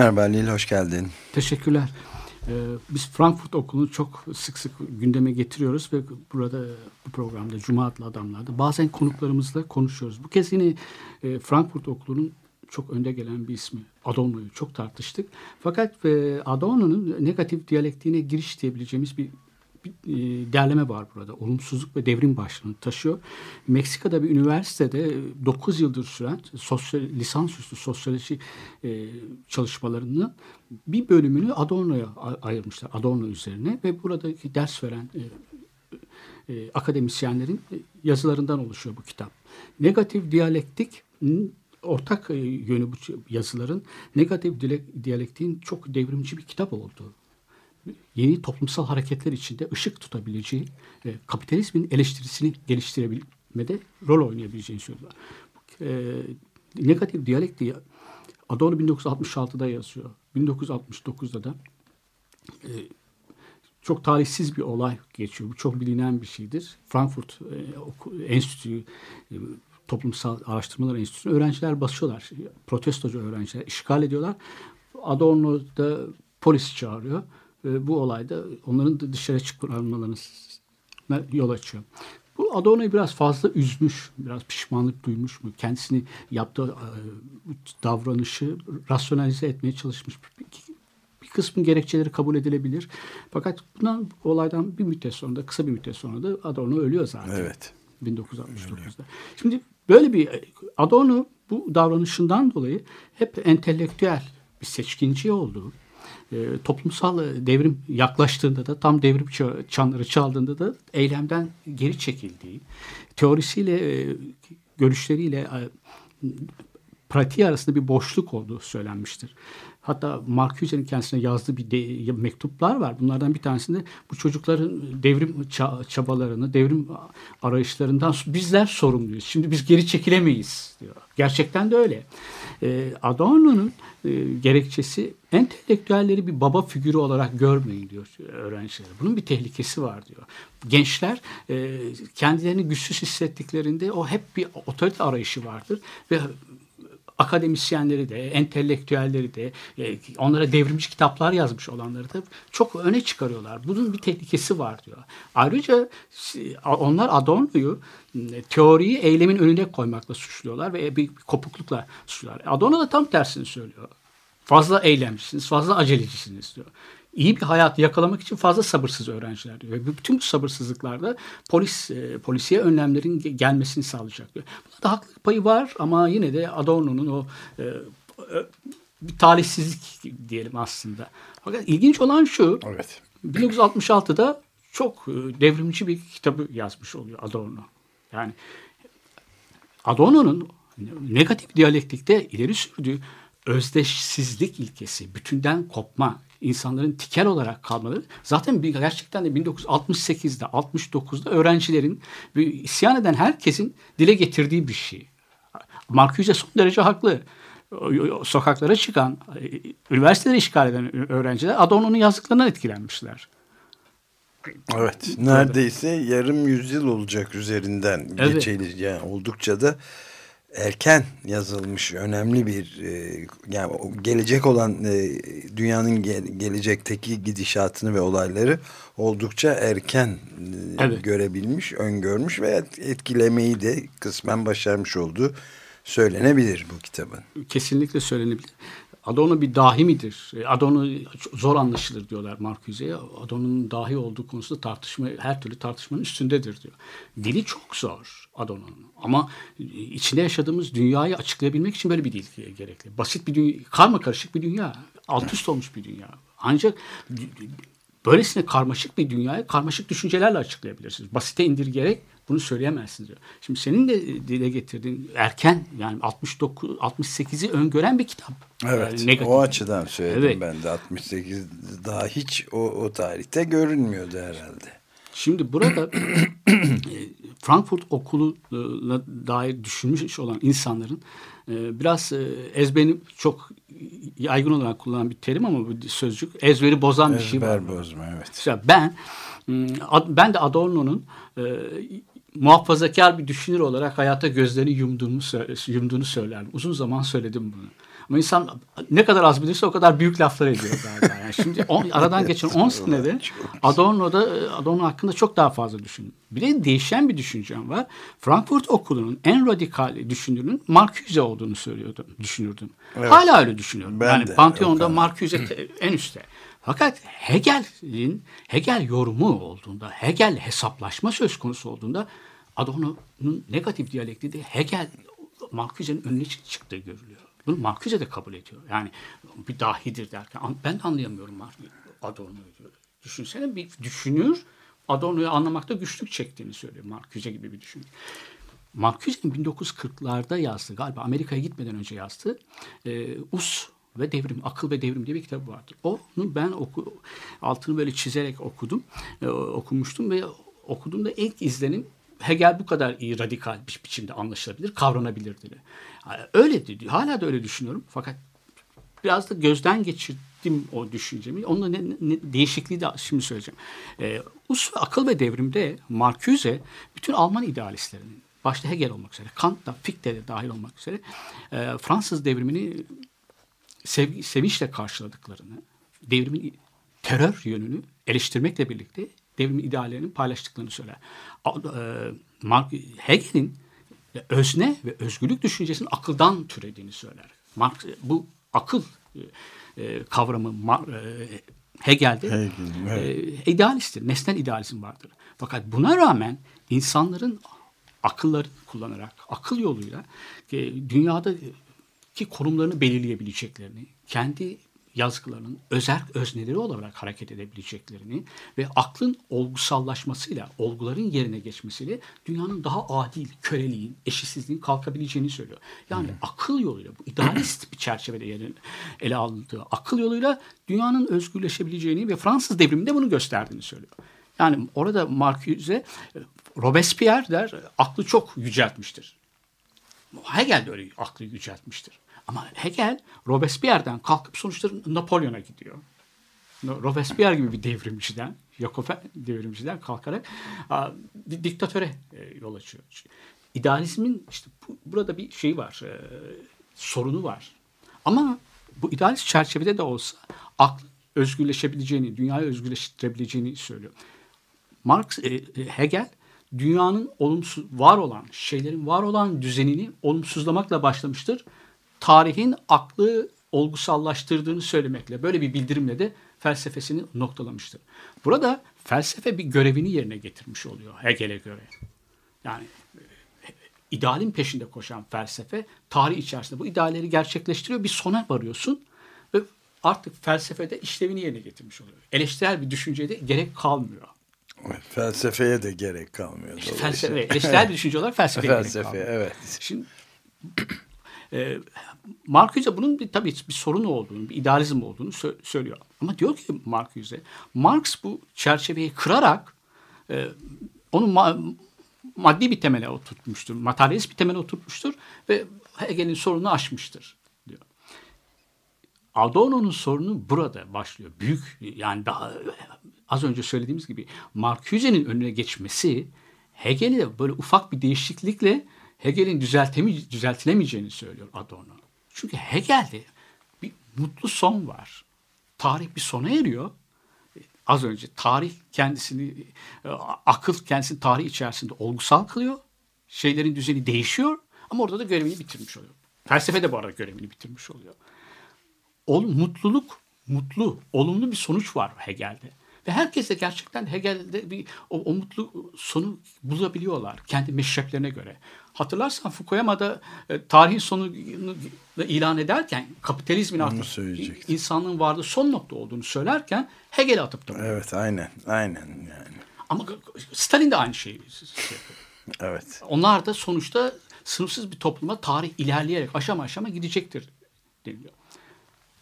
Merhaba Lil, hoş geldin. Teşekkürler. Ee, biz Frankfurt Okulu'nu çok sık sık gündeme getiriyoruz ve burada bu programda Cuma adlı adamlarda bazen konuklarımızla konuşuyoruz. Bu kez yine e, Frankfurt Okulu'nun çok önde gelen bir ismi. Adorno'yu çok tartıştık. Fakat e, Adorno'nun negatif diyalektiğine giriş diyebileceğimiz bir bir e, derleme var burada. Olumsuzluk ve devrim başlığını taşıyor. Meksika'da bir üniversitede 9 yıldır süren sosyal, lisansüstü sosyoloji e, çalışmalarının bir bölümünü Adorno'ya ayırmışlar. Adorno üzerine ve buradaki ders veren e, e, akademisyenlerin yazılarından oluşuyor bu kitap. Negatif diyalektik ortak yönü bu yazıların negatif diyalektiğin çok devrimci bir kitap olduğu yeni toplumsal hareketler içinde ışık tutabileceği, e, kapitalizmin eleştirisini geliştirebilmede rol oynayabileceğini söylüyorlar. E, negatif diyalektiği Adorno 1966'da yazıyor. 1969'da da e, çok talihsiz bir olay geçiyor. Bu çok bilinen bir şeydir. Frankfurt e, Enstitüsü e, Toplumsal Araştırmalar Enstitüsü'ne öğrenciler basıyorlar. Protestocu öğrenciler işgal ediyorlar. Adorno da polis çağırıyor e, bu olayda onların da dışarı çıkarmalarına yol açıyor. Bu Adorno'yu biraz fazla üzmüş, biraz pişmanlık duymuş mu? Kendisini yaptığı e, davranışı rasyonalize etmeye çalışmış. Bir, bir kısmın gerekçeleri kabul edilebilir. Fakat bundan olaydan bir müddet sonra da kısa bir müddet sonra da Adorno ölüyor zaten. Evet. 1969'da. Şimdi böyle bir Adorno bu davranışından dolayı hep entelektüel bir seçkinci olduğu, e, toplumsal devrim yaklaştığında da tam devrim çanları çaldığında da eylemden geri çekildiği, teorisiyle, e, görüşleriyle e, pratiği arasında bir boşluk olduğu söylenmiştir. Hatta Marcuse'nin kendisine yazdığı bir de, mektuplar var. Bunlardan bir tanesinde bu çocukların devrim çabalarını, devrim arayışlarından bizler sorumluyuz. Şimdi biz geri çekilemeyiz diyor. Gerçekten de öyle. E, Adorno'nun e, gerekçesi entelektüelleri bir baba figürü olarak görmeyin diyor öğrencilere. Bunun bir tehlikesi var diyor. Gençler e, kendilerini güçsüz hissettiklerinde o hep bir otorite arayışı vardır ve akademisyenleri de, entelektüelleri de, e, onlara devrimci kitaplar yazmış olanları da çok öne çıkarıyorlar. Bunun bir tehlikesi var diyor. Ayrıca onlar Adorno'yu teoriyi eylemin önüne koymakla suçluyorlar ve bir kopuklukla suçluyorlar. Adorno da tam tersini söylüyor. Fazla eylemcisiniz, fazla acelecisiniz diyor iyi bir hayat yakalamak için fazla sabırsız öğrenciler diyor. Ve bütün bu sabırsızlıklarda polis e, polisiye önlemlerin gelmesini sağlayacak diyor. Bunda da haklılık payı var ama yine de Adorno'nun o e, e, bir talihsizlik diyelim aslında. Fakat ilginç olan şu. Evet. 1966'da çok e, devrimci bir kitabı yazmış oluyor Adorno. Yani Adorno'nun negatif diyalektikte ileri sürdüğü özdeşsizlik ilkesi, bütünden kopma, insanların tikel olarak kalmaları zaten bir, gerçekten de 1968'de 69'da öğrencilerin isyan eden herkesin dile getirdiği bir şey. Marcuse son derece haklı. Sokaklara çıkan, üniversiteleri işgal eden öğrenciler Adorno'nun yazdıklarından etkilenmişler. Evet, neredeyse yarım yüzyıl olacak üzerinden evet. geçeli yani oldukça da erken yazılmış önemli bir e, yani gelecek olan e, dünyanın gelecekteki gidişatını ve olayları oldukça erken e, evet. görebilmiş, öngörmüş ve etkilemeyi de kısmen başarmış olduğu söylenebilir bu kitabın. Kesinlikle söylenebilir. Adorno bir dahi midir? E, Adorno zor anlaşılır diyorlar Marcuse'ye. Adorno'nun dahi olduğu konusunda tartışma, her türlü tartışmanın üstündedir diyor. Dili çok zor Adorno'nun. Ama içinde yaşadığımız dünyayı açıklayabilmek için böyle bir dil gerekli. Basit bir dünya, karma karışık bir dünya. Alt üst olmuş bir dünya. Ancak böylesine karmaşık bir dünyayı karmaşık düşüncelerle açıklayabilirsiniz. Basite indirgerek Bunu söyleyemezsiniz diyor. Şimdi senin de dile getirdiğin erken yani 69 68'i öngören bir kitap. Evet. Yani o açıdan söyledim evet. ben de 68 daha hiç o, o tarihte görünmüyordu herhalde. Şimdi burada e, Frankfurt okuluna dair düşünmüş olan insanların e, biraz e, ezberini çok yaygın olarak kullanılan bir terim ama bu sözcük ezberi bozan bir şey var. Ezber bozma evet. İşte ben ben de Adorno'nun muhafazakar bir düşünür olarak hayata gözlerini yumduğunu, yumduğunu söylerdim. Uzun zaman söyledim bunu. Ama insan ne kadar az bilirse o kadar büyük laflar ediyor galiba. Yani şimdi on, aradan geçen 10 senede Adorno'da Adorno hakkında çok daha fazla düşündüm. Bir de değişen bir düşüncem var. Frankfurt Okulu'nun en radikal düşünürünün Marcuse olduğunu söylüyordum, düşünürdüm. Evet. Hala öyle düşünüyorum. Ben yani de, Pantheon'da Marcuse en üstte. Fakat Hegel'in Hegel yorumu olduğunda, Hegel hesaplaşma söz konusu olduğunda Adorno'nun negatif diyalekti de Hegel Marcuse'nin önüne çıktığı görülüyor. Bunu Marcuse de kabul ediyor. Yani bir dahidir derken ben de anlayamıyorum Adorno'yu. Düşünsene bir düşünür Adorno'yu anlamakta güçlük çektiğini söylüyor Marcuse gibi bir düşünür. Marcuse'nin 1940'larda yazdığı galiba Amerika'ya gitmeden önce yazdığı e, Us ve Devrim, Akıl ve Devrim diye bir kitap vardır. Onu ben oku, altını böyle çizerek okudum, e, okumuştum ve okuduğumda ilk izlenim Hegel bu kadar iyi radikal bir biçimde anlaşılabilir, kavranabilir dedi. Öyle dedi. Hala da öyle düşünüyorum. Fakat biraz da gözden geçirdim o düşüncemi. Onunla ne, ne, değişikliği de şimdi söyleyeceğim. Ee, Us ve Akıl ve Devrim'de Marcuse bütün Alman idealistlerinin başta Hegel olmak üzere, Kant da, Fichte de dahil olmak üzere e, Fransız devrimini sevgi, sevinçle karşıladıklarını, devrimin terör yönünü eleştirmekle birlikte devrimin ideallerini paylaştıklarını söyler. E, Hegel'in özne ve özgürlük düşüncesinin akıldan türediğini söyler. Marx, bu akıl e, kavramı e, Hegel'de Hegel, evet. e, idealisttir. Nesnel idealizm vardır. Fakat buna rağmen insanların akıllarını kullanarak, akıl yoluyla e, dünyadaki konumlarını belirleyebileceklerini, kendi yazgılarının özel özneleri olarak hareket edebileceklerini ve aklın olgusallaşmasıyla, olguların yerine geçmesiyle dünyanın daha adil, köleliğin, eşitsizliğin kalkabileceğini söylüyor. Yani hmm. akıl yoluyla, bu idealist bir çerçevede yerin ele alındığı akıl yoluyla dünyanın özgürleşebileceğini ve Fransız devriminde bunu gösterdiğini söylüyor. Yani orada Marcuse, Robespierre der, aklı çok yüceltmiştir. Hegel de öyle aklı yüceltmiştir. Ama Hegel Robespierre'den kalkıp sonuçta Napolyon'a gidiyor. Robespierre gibi bir devrimciden, Jacoben devrimciden kalkarak bir diktatöre e, yol açıyor. İdealizmin işte burada bir şey var, e, sorunu var. Ama bu idealist çerçevede de olsa aklı özgürleşebileceğini, dünyayı özgürleştirebileceğini söylüyor. Marx, e, Hegel dünyanın olumsuz var olan şeylerin var olan düzenini olumsuzlamakla başlamıştır tarihin aklı olgusallaştırdığını söylemekle, böyle bir bildirimle de felsefesini noktalamıştır. Burada felsefe bir görevini yerine getirmiş oluyor Hegel'e göre. Yani e, idealin peşinde koşan felsefe tarih içerisinde bu idealleri gerçekleştiriyor. Bir sona varıyorsun ve artık felsefede işlevini yerine getirmiş oluyor. Eleştirel bir düşünceye de gerek kalmıyor. Felsefeye de gerek kalmıyor. İşte felsefe, eleştirel bir düşünce olarak felsefeye felsefe, gerek kalmıyor. evet. Şimdi e, Marcuse bunun bir, tabii bir sorun olduğunu, bir idealizm olduğunu sö- söylüyor. Ama diyor ki Marcuse, Marx bu çerçeveyi kırarak e, onu ma- maddi bir temele oturtmuştur, materyalist bir temele oturtmuştur ve Hegel'in sorununu aşmıştır diyor. Adorno'nun sorunu burada başlıyor. Büyük yani daha az önce söylediğimiz gibi Marcuse'nin önüne geçmesi Hegel'i de böyle ufak bir değişiklikle Hegel'in düzeltilemeyeceğini söylüyor Adorno. Çünkü Hegel'de bir mutlu son var. Tarih bir sona eriyor. Az önce tarih kendisini, e, akıl kendisini tarih içerisinde olgusal kılıyor. Şeylerin düzeni değişiyor ama orada da görevini bitirmiş oluyor. Felsefe de bu arada görevini bitirmiş oluyor. Ol, mutluluk, mutlu, olumlu bir sonuç var Hegel'de. Ve herkes de gerçekten Hegel'de bir o, o mutlu sonu bulabiliyorlar kendi meşreplerine göre. Hatırlarsan Fukuyama'da e, tarihin sonunu ilan ederken kapitalizmin artık insanlığın varlığı son nokta olduğunu söylerken Hegel'e atıp duruyor. Evet aynen aynen yani. Ama Stalin de aynı şeyi Evet. Onlar da sonuçta sınıfsız bir topluma tarih ilerleyerek aşama aşama gidecektir deniliyor.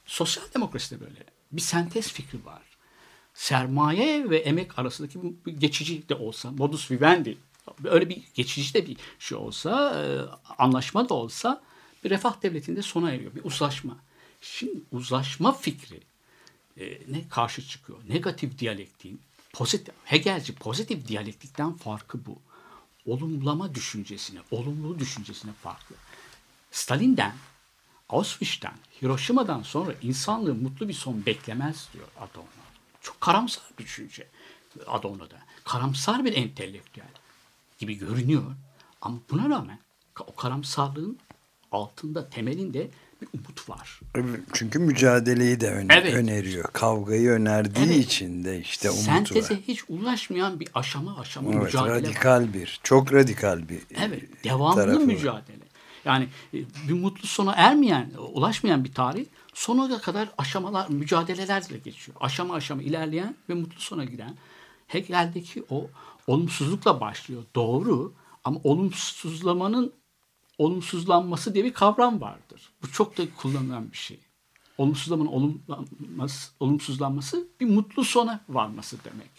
Sosyal demokrasi de böyle. Bir sentez fikri var. Sermaye ve emek arasındaki bir geçici de olsa, modus vivendi, öyle bir geçici de bir şey olsa, e, anlaşma da olsa bir refah devletinde sona eriyor. Bir uzlaşma. Şimdi uzlaşma fikri e, ne karşı çıkıyor? Negatif diyalektiğin, pozitif, Hegelci pozitif diyalektikten farkı bu. Olumlama düşüncesine, olumlu düşüncesine farklı. Stalin'den, Auschwitz'ten, Hiroşima'dan sonra insanlığı mutlu bir son beklemez diyor Adorno. Çok karamsar bir düşünce Adorno'da. Karamsar bir entelektüel gibi görünüyor. Ama buna rağmen o karamsarlığın altında, temelinde bir umut var. Çünkü mücadeleyi de öner evet. öneriyor. Kavgayı önerdiği evet. için de işte umut Senteze var. Senteze hiç ulaşmayan bir aşama aşama evet, mücadele radikal var. bir, çok radikal bir Evet, devamlı mücadele. Var. Yani e, bir mutlu sona ermeyen, ulaşmayan bir tarih sonuna kadar aşamalar, mücadelelerle geçiyor. Aşama aşama ilerleyen ve mutlu sona giden. Hegel'deki o olumsuzlukla başlıyor. Doğru ama olumsuzlamanın olumsuzlanması diye bir kavram vardır. Bu çok da kullanılan bir şey. Olumsuzlamanın olumlanması, olumsuzlanması bir mutlu sona varması demek.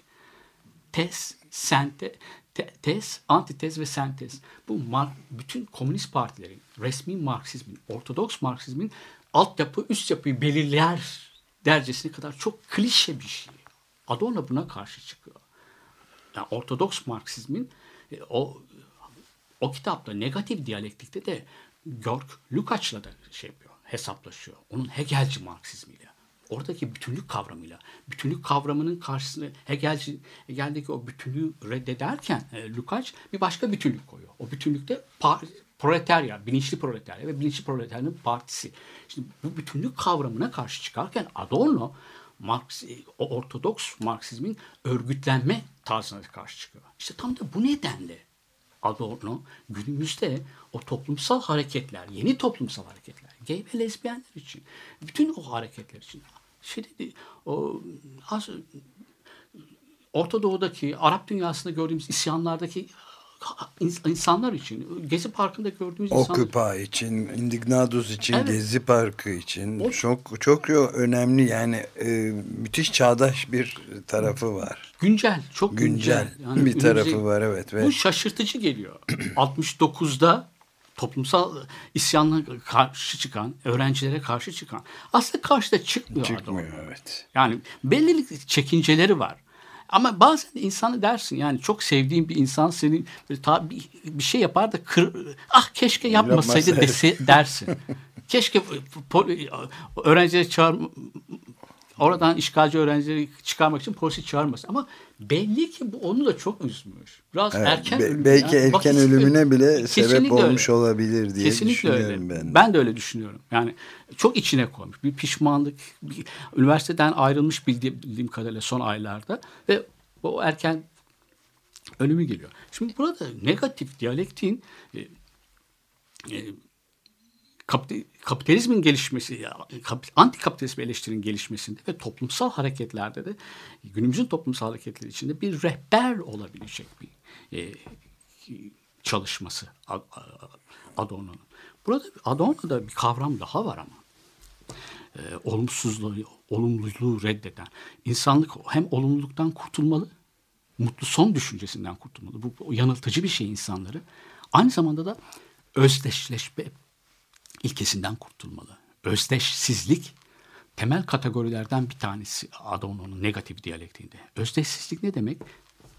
Tez, sente, te, tez, antitez ve sentez. Bu mar, bütün komünist partilerin, resmi Marksizmin, ortodoks Marksizmin altyapı, üst yapıyı belirler dercesine kadar çok klişe bir şey. Adorno buna karşı çıkıyor. Yani ortodoks Marksizmin e, o o kitapta negatif diyalektikte de Georg Lukács'la da şey yapıyor, hesaplaşıyor. Onun Hegelci Marksizmiyle. Oradaki bütünlük kavramıyla. Bütünlük kavramının karşısında Hegelci, Hegel'deki o bütünlüğü reddederken e, Lukács bir başka bütünlük koyuyor. O bütünlükte par, proletarya, bilinçli proletarya ve bilinçli proletaryanın partisi. Şimdi bu bütünlük kavramına karşı çıkarken Adorno Marx, o ortodoks Marksizmin örgütlenme tarzına karşı çıkıyor. İşte tam da bu nedenle Adorno günümüzde o toplumsal hareketler, yeni toplumsal hareketler, gay ve lezbiyenler için, bütün o hareketler için, şey dedi, o az, Orta Doğu'daki, Arap dünyasında gördüğümüz isyanlardaki insanlar için, Gezi Parkı'nda gördüğümüz Occupy insanlar için, Indignadus için, evet. Gezi Parkı için o, çok çok önemli yani e, müthiş çağdaş bir tarafı var. Güncel, çok güncel, güncel yani bir tarafı var evet. Ve... Bu şaşırtıcı geliyor. 69'da toplumsal isyanla karşı çıkan, öğrencilere karşı çıkan. Aslında karşıda çıkmıyor. Çıkmıyor adam. evet. Yani belli çekinceleri var. Ama bazen insanı dersin yani çok sevdiğin bir insan senin bir, bir şey yapar da kır, ah keşke yapmasaydı dese, dersin. keşke öğrencileri çağır oradan işgalci öğrencileri çıkarmak için polisi çağırmasın. Ama belli ki bu onu da çok üzmüş. Biraz evet, erken be, Belki yani. erken Bak, ölümüne bile sebep olmuş öyle. olabilir diye Kesinlikle düşünüyorum öyle. ben. Ben de öyle düşünüyorum. Yani çok içine koymuş. Bir pişmanlık. Bir, üniversiteden ayrılmış bildiğim, bildiğim kadarıyla son aylarda ve o erken ölümü geliyor. Şimdi burada negatif diyalektiğin e, e, kapitalizmin gelişmesi, anti kapitalizm eleştirinin gelişmesinde ve toplumsal hareketlerde de günümüzün toplumsal hareketleri içinde bir rehber olabilecek bir e, çalışması Adorno'nun. Burada Adorno'da bir kavram daha var ama. E, olumsuzluğu, olumluluğu reddeden. İnsanlık hem olumluluktan kurtulmalı, mutlu son düşüncesinden kurtulmalı. Bu, yanıltıcı bir şey insanları. Aynı zamanda da özdeşleşme ilkesinden kurtulmalı. Özdeşsizlik temel kategorilerden bir tanesi Adorno'nun negatif diyalektiğinde. Özdeşsizlik ne demek?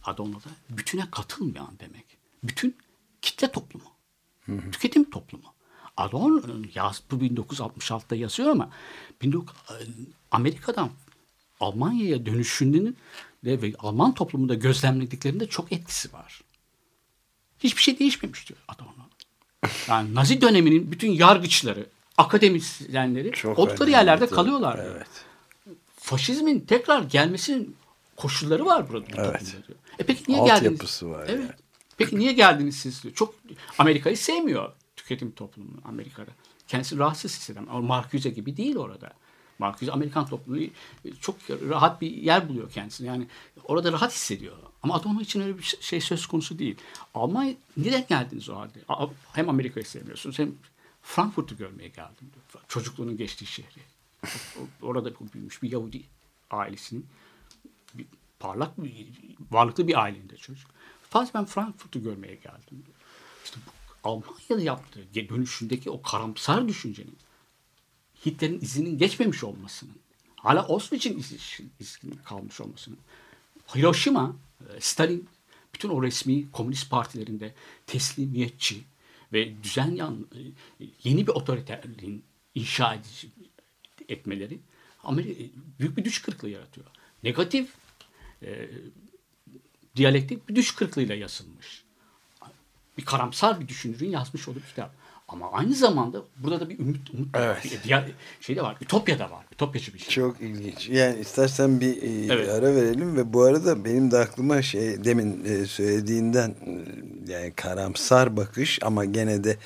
Adorno'da bütüne katılmayan demek. Bütün kitle toplumu. Hı hı. Tüketim toplumu. Adorno'nun yaz, bu 1966'da yazıyor ama 19, Amerika'dan Almanya'ya dönüşünün ve Alman toplumunda gözlemlediklerinde çok etkisi var. Hiçbir şey değişmemiş diyor Adorno. Yani Nazi döneminin bütün yargıçları, akademisyenleri Çok oldukları yerlerde tabii. kalıyorlar. Evet. Faşizmin tekrar gelmesinin koşulları var burada. Evet. E peki niye Alt geldiniz? yapısı var. Evet. Yani. Peki niye geldiniz siz diyor. Çok Amerika'yı sevmiyor tüketim toplumunu Amerika'da. Kendisi rahatsız hisseden. Ama Marcuse gibi değil orada. Marcuse Amerikan toplumu çok rahat bir yer buluyor kendisini. Yani orada rahat hissediyor. Ama Adorno için öyle bir şey söz konusu değil. Almanya neden geldiniz o halde? Hem Amerika'yı sevmiyorsunuz hem Frankfurt'u görmeye geldim. Çocukluğunun geçtiği şehri. Orada büyümüş bir Yahudi ailesinin bir parlak, bir, varlıklı bir ailenin çocuk. Sadece ben Frankfurt'u görmeye geldim. İşte bu Almanya'da yaptığı dönüşündeki o karamsar düşüncenin Hitler'in izinin geçmemiş olmasının hala Auschwitz'in izinin kalmış olmasının Hiroşima, e, Stalin bütün o resmi komünist partilerinde teslimiyetçi ve düzen yan, e, yeni bir otoriterliğin inşa edici etmeleri Amerika, büyük bir düş kırıklığı yaratıyor. Negatif e, diyalektik bir düş kırıklığıyla yazılmış. Bir karamsar bir düşünürün yazmış olduğu kitap. Ama aynı zamanda burada da bir ümit, umut evet. bir diğer şey de var. Ütopya da var. Ütopyacı bir şey. Çok ilginç. Yani istersen bir e, evet. ara verelim ve bu arada benim de aklıma şey demin e, söylediğinden e, yani karamsar bakış ama gene de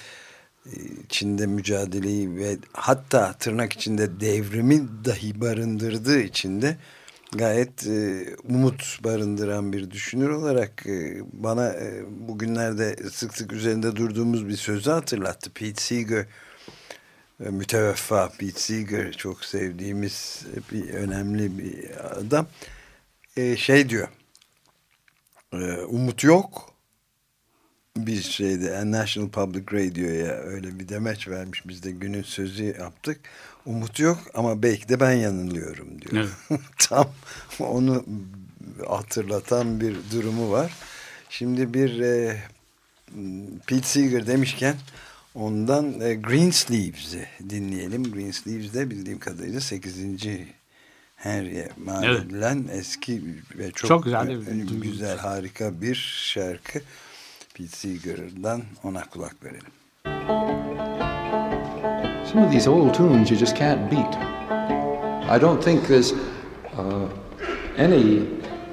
içinde mücadeleyi ve hatta tırnak içinde devrimi dahi barındırdığı içinde gayet e, umut barındıran bir düşünür olarak e, bana e, bugünlerde sık sık üzerinde durduğumuz bir sözü hatırlattı. Pete Seeger e, müteveffa Pete Seeger çok sevdiğimiz bir önemli bir adam. E, şey diyor e, umut yok. Bir şeyde National Public Radio'ya öyle bir demeç vermiş biz de günün sözü yaptık umut yok ama belki de ben yanılıyorum diyor. Evet. Tam onu hatırlatan bir durumu var. Şimdi bir e, Pete Seeger demişken ondan e, Green Sleeves'i dinleyelim. Green Sleeves de bildiğim kadarıyla 8. Henry'e mal evet. edilen eski ve çok, çok güzel, e, güzel harika bir şarkı. Pete Seeger'dan ona kulak verelim. Some of these old tunes you just can't beat. I don't think there's uh, any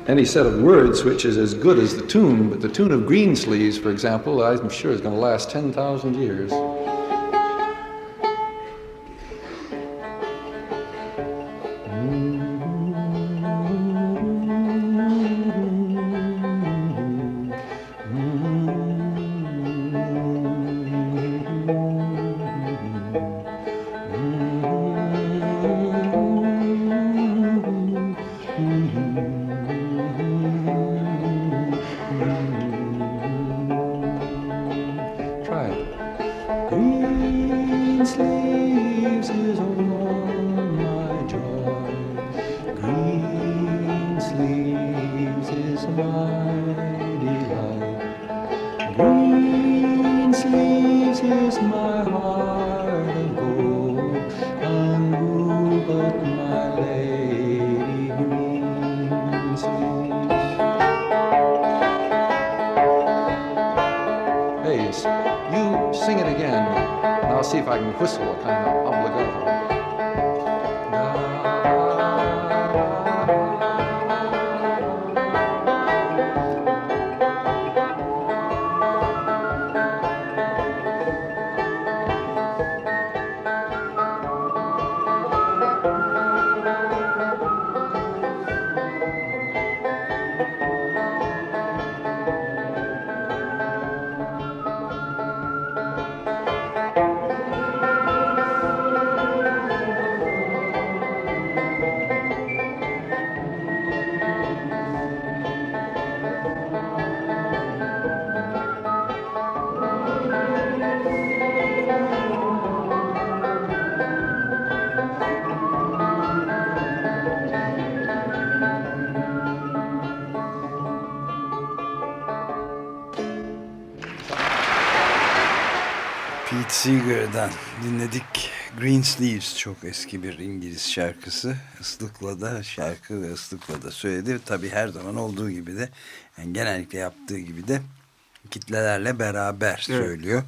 any set of words which is as good as the tune, but the tune of Greensleeves, for example, I'm sure is going to last 10,000 years. Seeger'dan dinledik. Green Sleeves çok eski bir İngiliz şarkısı. Islıkla da şarkı ve ıslıkla da söyledi. Tabi her zaman olduğu gibi de yani genellikle yaptığı gibi de kitlelerle beraber evet. söylüyor.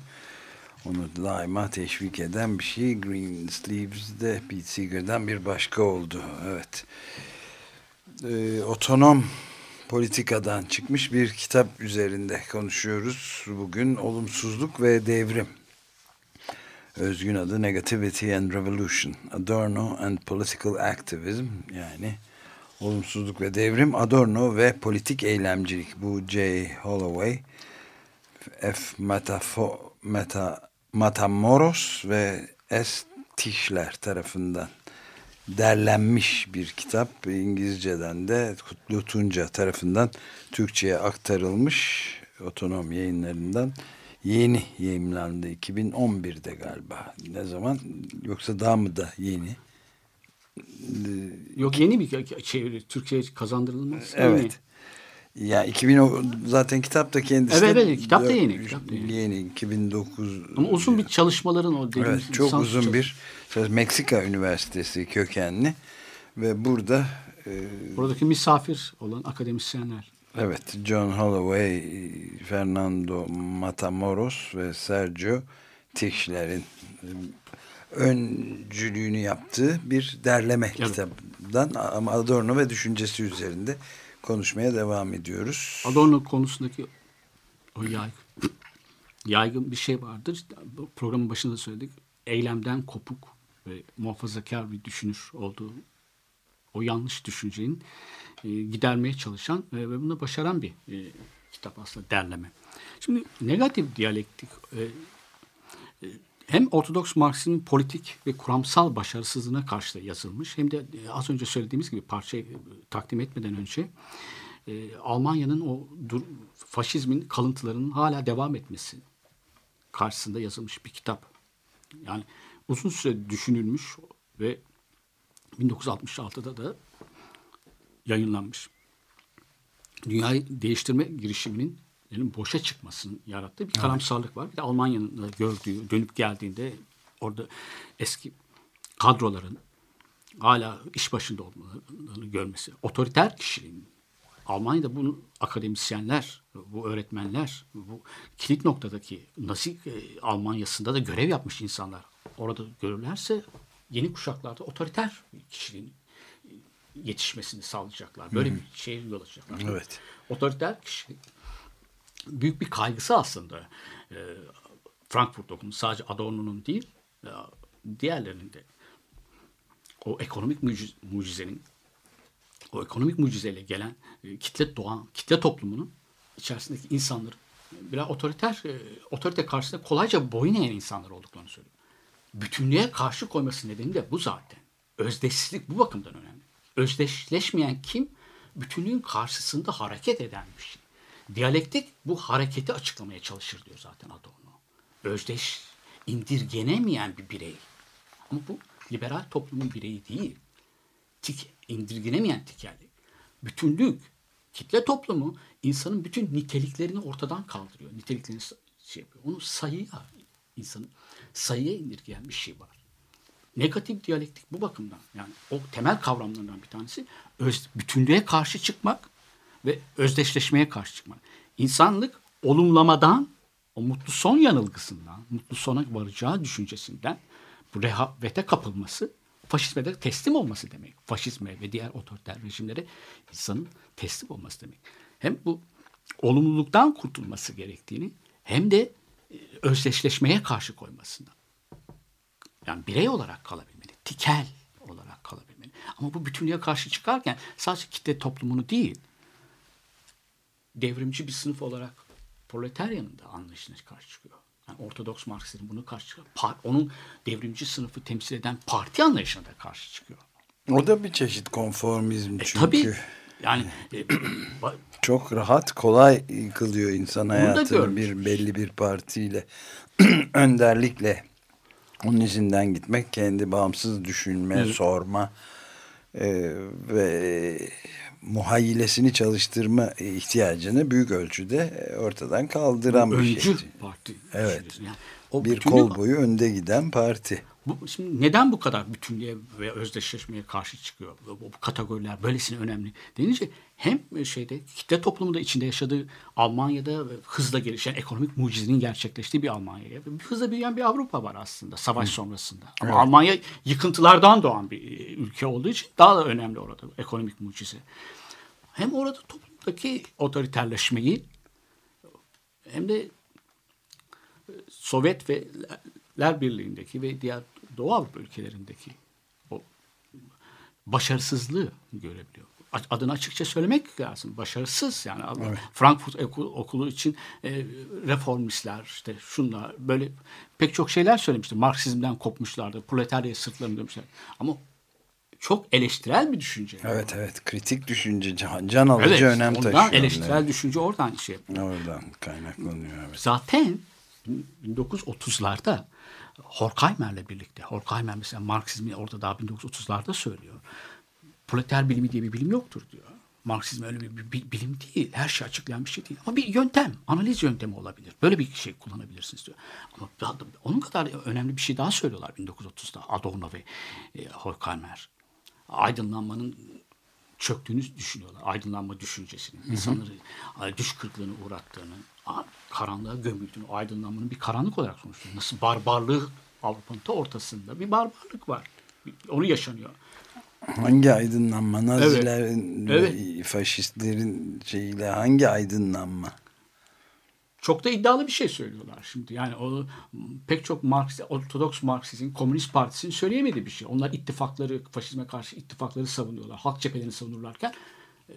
Onu daima teşvik eden bir şey. Green Sleeves de Pete Seeger'dan bir başka oldu. Evet. Ee, otonom politikadan çıkmış bir kitap üzerinde konuşuyoruz. Bugün olumsuzluk ve devrim Özgün adı Negativity and Revolution, Adorno and Political Activism yani olumsuzluk ve devrim, Adorno ve politik eylemcilik. Bu J. Holloway, F. Metafo, Meta, Matamoros ve S. Tischler tarafından derlenmiş bir kitap. İngilizceden de Kutlu Tunca tarafından Türkçe'ye aktarılmış otonom yayınlarından yeni yayınlandı 2011'de galiba. Ne zaman? Yoksa daha mı da yeni? Yok yeni bir çeviri. Türkçe'ye kazandırılmaz. Evet. Yeni. Ya 2000 zaten kitap da kendisi. Evet evet kitap da yeni. Kitap da yeni. yeni 2009. Ama uzun bir çalışmaların o dediğimiz. Evet çok uzun bir Meksika Üniversitesi kökenli ve burada e, buradaki misafir olan akademisyenler. Evet John Holloway, Fernando Matamoros ve Sergio Tischler'in e, öncülüğünü yaptığı bir derleme evet. kitabından ama Adorno ve düşüncesi üzerinde konuşmaya devam ediyoruz. Adorno konusundaki o yaygın, yaygın bir şey vardır. Programın başında söyledik. Eylemden kopuk ve muhafazakar bir düşünür olduğu o yanlış düşüncenin gidermeye çalışan e, ve bunu başaran bir e, kitap aslında derleme. Şimdi negatif diyalektik e, e, hem Ortodoks Marksizmin politik ve kuramsal başarısızlığına karşı yazılmış hem de e, az önce söylediğimiz gibi parçayı e, takdim etmeden önce e, Almanya'nın o dur, faşizmin kalıntılarının hala devam etmesi karşısında yazılmış bir kitap. Yani uzun süre düşünülmüş ve 1966'da da yayınlanmış. Dünyayı değiştirme girişiminin yani boşa çıkmasının yarattığı bir karamsarlık var. Bir de Almanya'nın gördüğü, dönüp geldiğinde orada eski kadroların hala iş başında olmalarını görmesi, otoriter kişiliğin Almanya'da bunu akademisyenler, bu öğretmenler, bu kilit noktadaki Nazi e, Almanya'sında da görev yapmış insanlar orada görürlerse yeni kuşaklarda otoriter kişiliğin yetişmesini sağlayacaklar. Böyle Hı-hı. bir şeye yol açacaklar. Evet. Otoriter kişilik büyük bir kaygısı aslında e, Frankfurt okulu sadece Adorno'nun değil e, diğerlerinin de o ekonomik muciz, mucizenin o ekonomik mucizeyle gelen e, kitle doğan kitle toplumunun içerisindeki insanların biraz otoriter e, otorite karşısında kolayca boyun eğen insanlar olduklarını söylüyor. Bütünlüğe karşı koyması nedeni de bu zaten. Özdeşlik bu bakımdan önemli. Özdeşleşmeyen kim? Bütünlüğün karşısında hareket eden bir şey. Diyalektik bu hareketi açıklamaya çalışır diyor zaten Adorno. Özdeş, indirgenemeyen bir birey. Ama bu liberal toplumun bireyi değil. Tik, indirgenemeyen tikellik. Bütünlük, kitle toplumu insanın bütün niteliklerini ortadan kaldırıyor. Niteliklerini şey yapıyor. Onu sayıya, insanın sayıya indirgeyen bir şey var. Negatif diyalektik bu bakımdan. Yani o temel kavramlarından bir tanesi öz, bütünlüğe karşı çıkmak ve özdeşleşmeye karşı çıkmak. İnsanlık olumlamadan, o mutlu son yanılgısından, mutlu sona varacağı düşüncesinden bu rehavete kapılması, faşizme de teslim olması demek. Faşizme ve diğer otoriter rejimlere insanın teslim olması demek. Hem bu olumluluktan kurtulması gerektiğini hem de e, özdeşleşmeye karşı koymasından. Yani birey olarak kalabilmeli. Tikel olarak kalabilmeli. Ama bu bütünlüğe karşı çıkarken sadece kitle toplumunu değil, devrimci bir sınıf olarak proletaryanın da anlayışına karşı çıkıyor. Yani Ortodoks Marksizm bunu karşı çıkıyor. Onun devrimci sınıfı temsil eden parti anlayışına da karşı çıkıyor. O da bir çeşit konformizm e, çünkü. Tabii. Yani e, çok rahat, kolay kılıyor insan hayatını bir belli bir partiyle önderlikle onun izinden gitmek, kendi bağımsız düşünme, Hı. sorma e, ve muhayyilesini çalıştırma ihtiyacını büyük ölçüde ortadan kaldıran bir şey. Öncü parti. Evet. Yani o bir kol boyu önde giden parti. Bu, şimdi neden bu kadar bütünlüğe ve özdeşleşmeye karşı çıkıyor? Bu, bu kategoriler böylesine önemli denince hem şeyde kitle toplumunda içinde yaşadığı Almanya'da hızla gelişen ekonomik mucizenin gerçekleştiği bir Almanya. Bir hızla büyüyen bir Avrupa var aslında savaş Hı. sonrasında. Ama evet. Almanya yıkıntılardan doğan bir e, ülke olduğu için daha da önemli orada ekonomik mucize. Hem orada toplumdaki otoriterleşmeyi hem de Sovyet ve Sovyetler Birliği'ndeki ve diğer Doğu Avrupa ülkelerindeki o başarısızlığı görebiliyor. Adını açıkça söylemek lazım. Başarısız yani. Evet. Frankfurt okulu için e, reformistler işte şunlar böyle pek çok şeyler söylemişti. Marksizmden kopmuşlardı. Proletarya sırtlarını demişler. Ama çok eleştirel bir düşünce. Evet evet kritik düşünce can, can alıcı evet, önem taşıyor. eleştirel evet. düşünce oradan şey yapıyor. Oradan kaynaklanıyor. Evet. Zaten 1930'larda Horkheimer'le birlikte, Horkheimer mesela Marksizmi orada daha 1930'larda söylüyor. Proleter bilimi diye bir bilim yoktur diyor. Marksizm öyle bir, bilim değil. Her şey açıklayan bir şey değil. Ama bir yöntem, analiz yöntemi olabilir. Böyle bir şey kullanabilirsiniz diyor. Ama daha, onun kadar önemli bir şey daha söylüyorlar 1930'da Adorno ve e, Horkheimer. Aydınlanmanın çöktüğünü düşünüyorlar. Aydınlanma hı. insanları düş kırıklığına uğrattığını, karanlığa gömüldüğünü, aydınlanmanın bir karanlık olarak sonuçlanıyor. Nasıl barbarlığı Avrupa'nın ta ortasında bir barbarlık var. Onu yaşanıyor. Hangi aydınlanma? Nazilerin evet. evet. faşistlerin şeyiyle hangi aydınlanma? Çok da iddialı bir şey söylüyorlar şimdi. Yani o pek çok Marks, Ortodoks Marksizm, Komünist Partisi'nin söyleyemediği bir şey. Onlar ittifakları, faşizme karşı ittifakları savunuyorlar. Halk cephelerini savunurlarken e,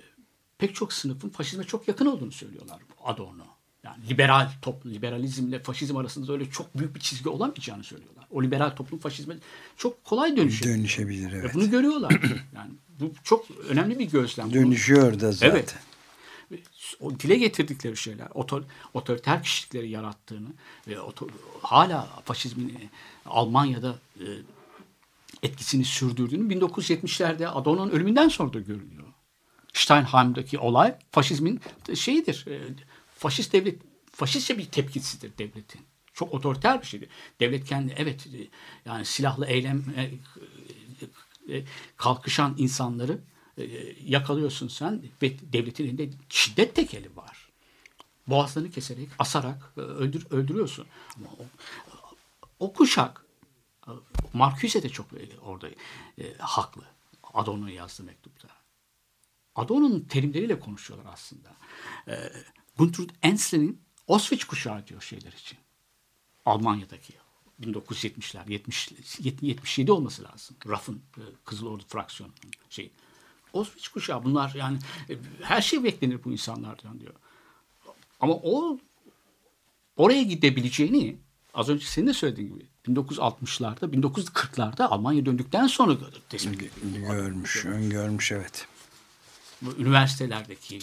pek çok sınıfın faşizme çok yakın olduğunu söylüyorlar Adorno. Yani liberal toplum, liberalizmle faşizm arasında öyle çok büyük bir çizgi olamayacağını söylüyorlar. O liberal toplum faşizme çok kolay dönüşebilir. Dönüşebilir evet. Ve bunu görüyorlar. yani bu çok önemli bir gözlem. Dönüşüyor da zaten. Evet. O dile getirdikleri şeyler, otor, otoriter kişilikleri yarattığını ve otor, hala faşizmin e, Almanya'da e, etkisini sürdürdüğünü 1970'lerde Adorno'nun ölümünden sonra da görülüyor. Steinheim'daki olay faşizmin şeyidir. E, faşist devlet faşistçe bir tepkisidir devletin. Çok otoriter bir şeydir. Devlet kendi evet e, yani silahlı eylem e, e, kalkışan insanları yakalıyorsun sen ve devletin elinde şiddet tekeli var. Boğazlarını keserek, asarak öldür, öldürüyorsun. Ama o, o kuşak Marcuse de çok orada e, haklı. Adorno'ya yazdı mektupta. Adorno'nun terimleriyle konuşuyorlar aslında. E, Gunther Enslin'in Auschwitz kuşağı diyor şeyler için. Almanya'daki 1970'ler, 70, 77 olması lazım. RAF'ın e, Kızıl Ordu fraksiyonunun şey. Auschwitz kuşağı bunlar yani e, her şey beklenir bu insanlardan diyor. Ama o oraya gidebileceğini az önce senin de söylediğin gibi 1960'larda, 1940'larda Almanya döndükten sonra tespit Görmüş, öngörmüş evet üniversitelerdeki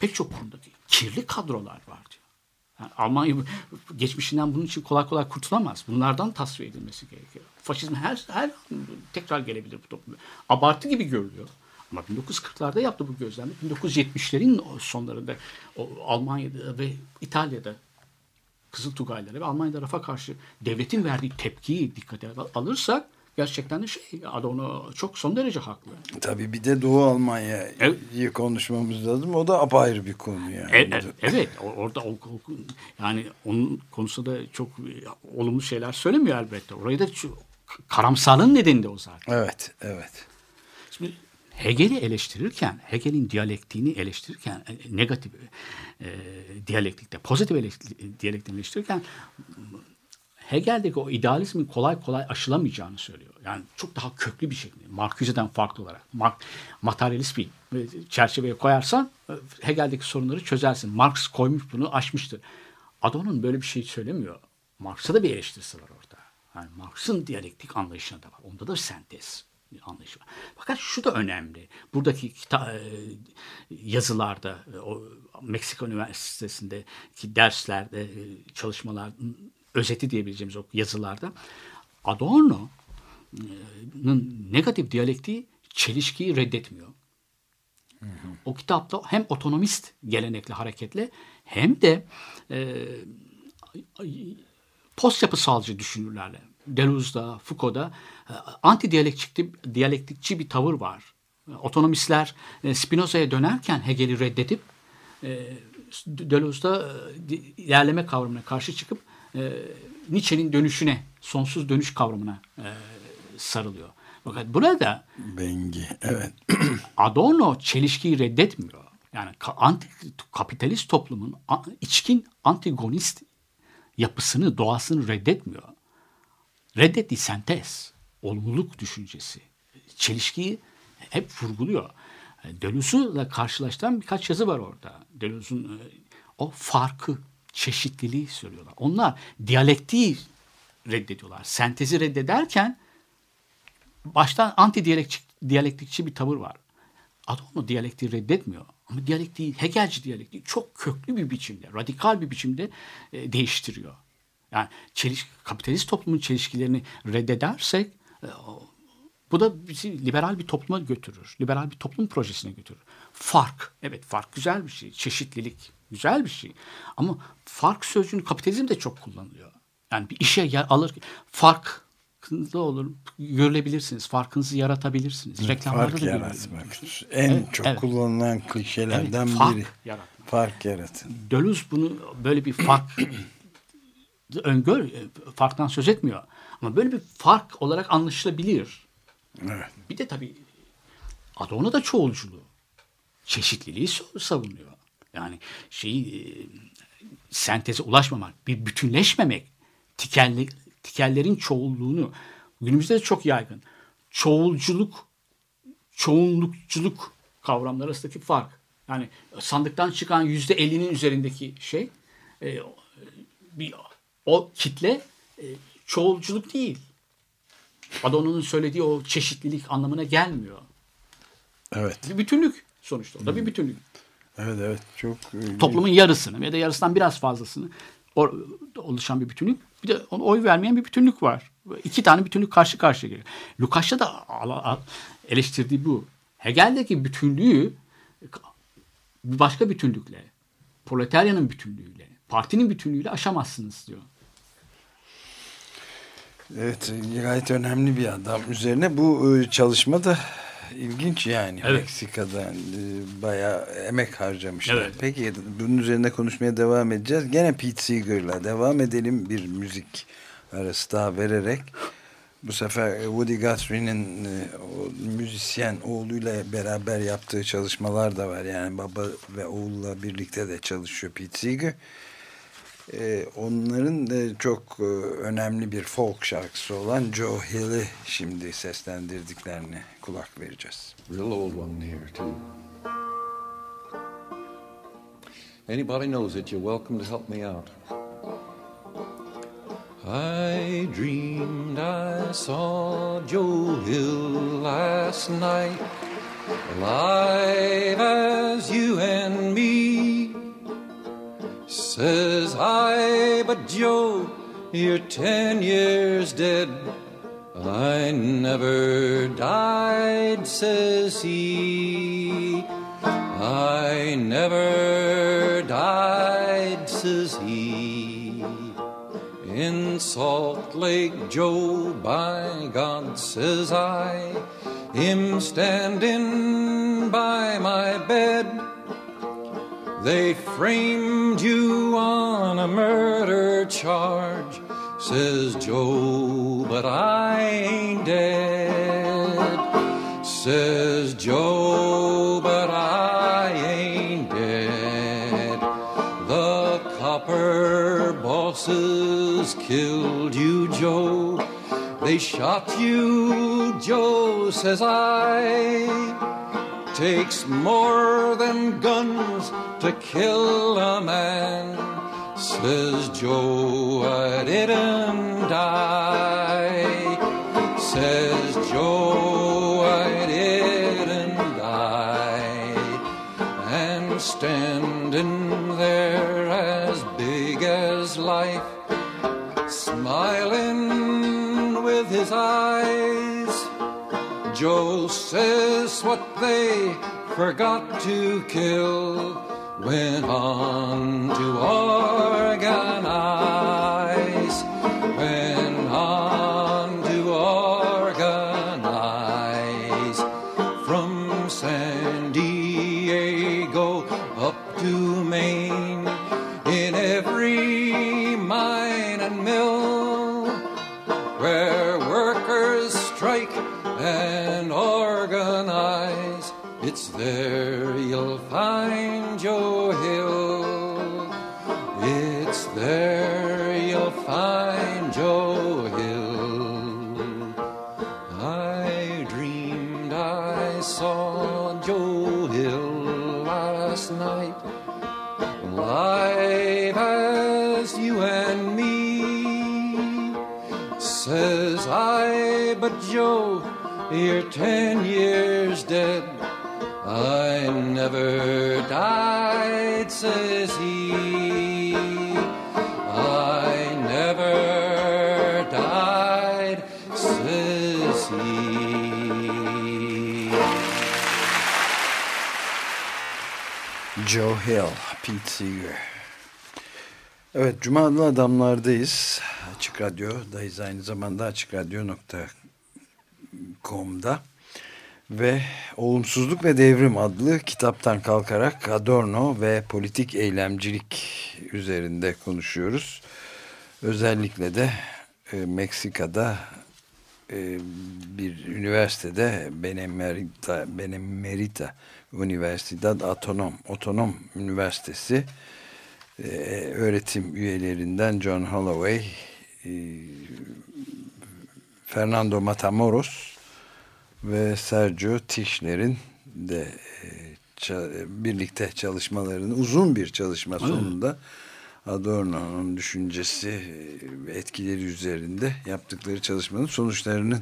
pek çok konudaki kirli kadrolar var diyor. Yani Almanya geçmişinden bunun için kolay kolay kurtulamaz. Bunlardan tasfiye edilmesi gerekiyor. Faşizm her her tekrar gelebilir bu topluma. Abartı gibi görülüyor. Ama 1940'larda yaptı bu gözlemi. 1970'lerin sonlarında o Almanya'da ve İtalya'da Kızıl Tugaylara ve Almanya'da Rafa karşı devletin verdiği tepkiyi dikkate alırsak gerçekten de şey Adorno çok son derece haklı. Tabii bir de Doğu Almanya'yı evet. konuşmamız lazım. O da apayrı bir konu yani. E, e, evet orada o, yani onun konusunda çok olumlu şeyler söylemiyor elbette. Orayı da karamsarlığın nedeni de o zaten. Evet, evet. Şimdi Hegel'i eleştirirken, Hegel'in diyalektiğini eleştirirken, e, negatif e, diyalektikte, pozitif diyalektiğini eleştirirken Hegel'deki o idealizmin kolay kolay aşılamayacağını söylüyor. Yani çok daha köklü bir şekilde. Marcuse'den farklı olarak. Mark, materyalist bir çerçeveye koyarsan e, Hegel'deki sorunları çözersin. Marx koymuş bunu aşmıştır. Adorno'nun böyle bir şey söylemiyor. Marx'a da bir eleştirisi var orada. Yani Marx'ın diyalektik anlayışına da var. Onda da sentez anlayışı var. Fakat şu da önemli. Buradaki kita- e, yazılarda, e, o Meksika Üniversitesi'ndeki derslerde, çalışmalar özeti diyebileceğimiz o yazılarda Adorno'nun negatif diyalektiği çelişkiyi reddetmiyor. Hı hı. O kitapta hem otonomist gelenekli hareketle hem de e, post yapısalcı düşünürlerle Deleuze'da, Foucault'da e, anti diyalektikçi, diyalektikçi bir tavır var. Otonomistler e, Spinoza'ya dönerken Hegel'i reddedip e, Deleuze'da ilerleme kavramına karşı çıkıp e, Nietzsche'nin dönüşüne, sonsuz dönüş kavramına e, sarılıyor. Fakat burada Bengi, evet. Adorno çelişkiyi reddetmiyor. Yani anti, kapitalist toplumun içkin antigonist yapısını, doğasını reddetmiyor. reddettiği sentez, olumluluk düşüncesi, çelişkiyi hep vurguluyor. Deleuze'la karşılaştıran birkaç yazı var orada. Deleuze'un e, o farkı, çeşitliliği söylüyorlar. Onlar diyalektiği reddediyorlar. Sentezi reddederken baştan anti diyalektikçi bir tavır var. Adorno diyalektiği reddetmiyor. Ama diyalektiği, Hegelci diyalektiği çok köklü bir biçimde, radikal bir biçimde e, değiştiriyor. Yani çeliş, kapitalist toplumun çelişkilerini reddedersek e, bu da bizi liberal bir topluma götürür. Liberal bir toplum projesine götürür. Fark, evet fark güzel bir şey. Çeşitlilik güzel bir şey. Ama fark sözcüğünü kapitalizm de çok kullanılıyor. Yani bir işe yer alır, fark farkında olur, görülebilirsiniz. Farkınızı yaratabilirsiniz. Reklamlarda fark da yaratmak. En evet, çok evet. kullanılan klişelerden evet, fark biri. Yaratmak. Fark yaratın. Deleuze bunu böyle bir fark öngör, farktan söz etmiyor. Ama böyle bir fark olarak anlaşılabilir. Evet. Bir de tabii Adorno da çoğulculuğu, çeşitliliği savunuyor. Yani şeyi e, senteze ulaşmamak, bir bütünleşmemek, tikelli, tikellerin çoğulluğunu günümüzde de çok yaygın. Çoğulculuk, çoğunlukculuk kavramları arasındaki fark. Yani sandıktan çıkan yüzde ellinin üzerindeki şey e, bir o kitle e, çoğulculuk değil. Adorno'nun söylediği o çeşitlilik anlamına gelmiyor. Evet. Bir bütünlük sonuçta. O da bir bütünlük. Evet evet çok toplumun yarısını ya da yarısından biraz fazlasını oluşan bir bütünlük. Bir de ona oy vermeyen bir bütünlük var. İki tane bütünlük karşı karşıya geliyor. Lukas'ta da eleştirdiği bu. Hegel'deki bütünlüğü bir başka bütünlükle, proletaryanın bütünlüğüyle, partinin bütünlüğüyle aşamazsınız diyor. Evet, gayet önemli bir adam. Üzerine bu e, çalışma da ilginç yani. Evet. Meksika'da e, bayağı emek harcamışlar. Evet. Peki bunun üzerine konuşmaya devam edeceğiz. Gene Pete Seeger'la devam edelim bir müzik arası daha vererek. Bu sefer Woody Guthrie'nin e, müzisyen oğluyla beraber yaptığı çalışmalar da var. Yani baba ve oğulla birlikte de çalışıyor Pete Seeger. Ee, onların da çok e, önemli bir folk şarkısı olan Joe Hill'i şimdi seslendirdiklerini kulak vereceğiz. Real old one here too. Anybody knows it, you're welcome to help me out. I dreamed I saw Joe Hill last night, alive as you and me. Says I, but Joe, you're ten years dead. I never died, says he. I never died, says he. In Salt Lake, Joe, by God, says I, him standing by my bed they framed you on a murder charge, says Joe, but I ain't dead. Says Joe, but I ain't dead. The copper bosses killed you, Joe. They shot you, Joe, says I takes more than guns to kill a man. Says Joe, I didn't die. Says Joe, I didn't die. And standing there as big as life, smiling with his eyes Joe says what they forgot to kill went on to organize, Says I, but Joe, you're ten years dead. I never died, says he. I never died, says he. Joe Hill, Pete Seeger. Evet, Cuma Adamlar'dayız. Açık Radyo'dayız aynı zamanda açıkradyo.com'da. Ve Olumsuzluk ve Devrim adlı kitaptan kalkarak Adorno ve politik eylemcilik üzerinde konuşuyoruz. Özellikle de e, Meksika'da e, bir üniversitede Benemerita, Benemerita Universidad Autonom, Otonom Üniversitesi e, öğretim üyelerinden John Holloway, Fernando Matamoros ve Sergio Tischler'in de e, birlikte çalışmalarını uzun bir çalışma sonunda Adorno'nun düşüncesi ve etkileri üzerinde yaptıkları çalışmanın sonuçlarının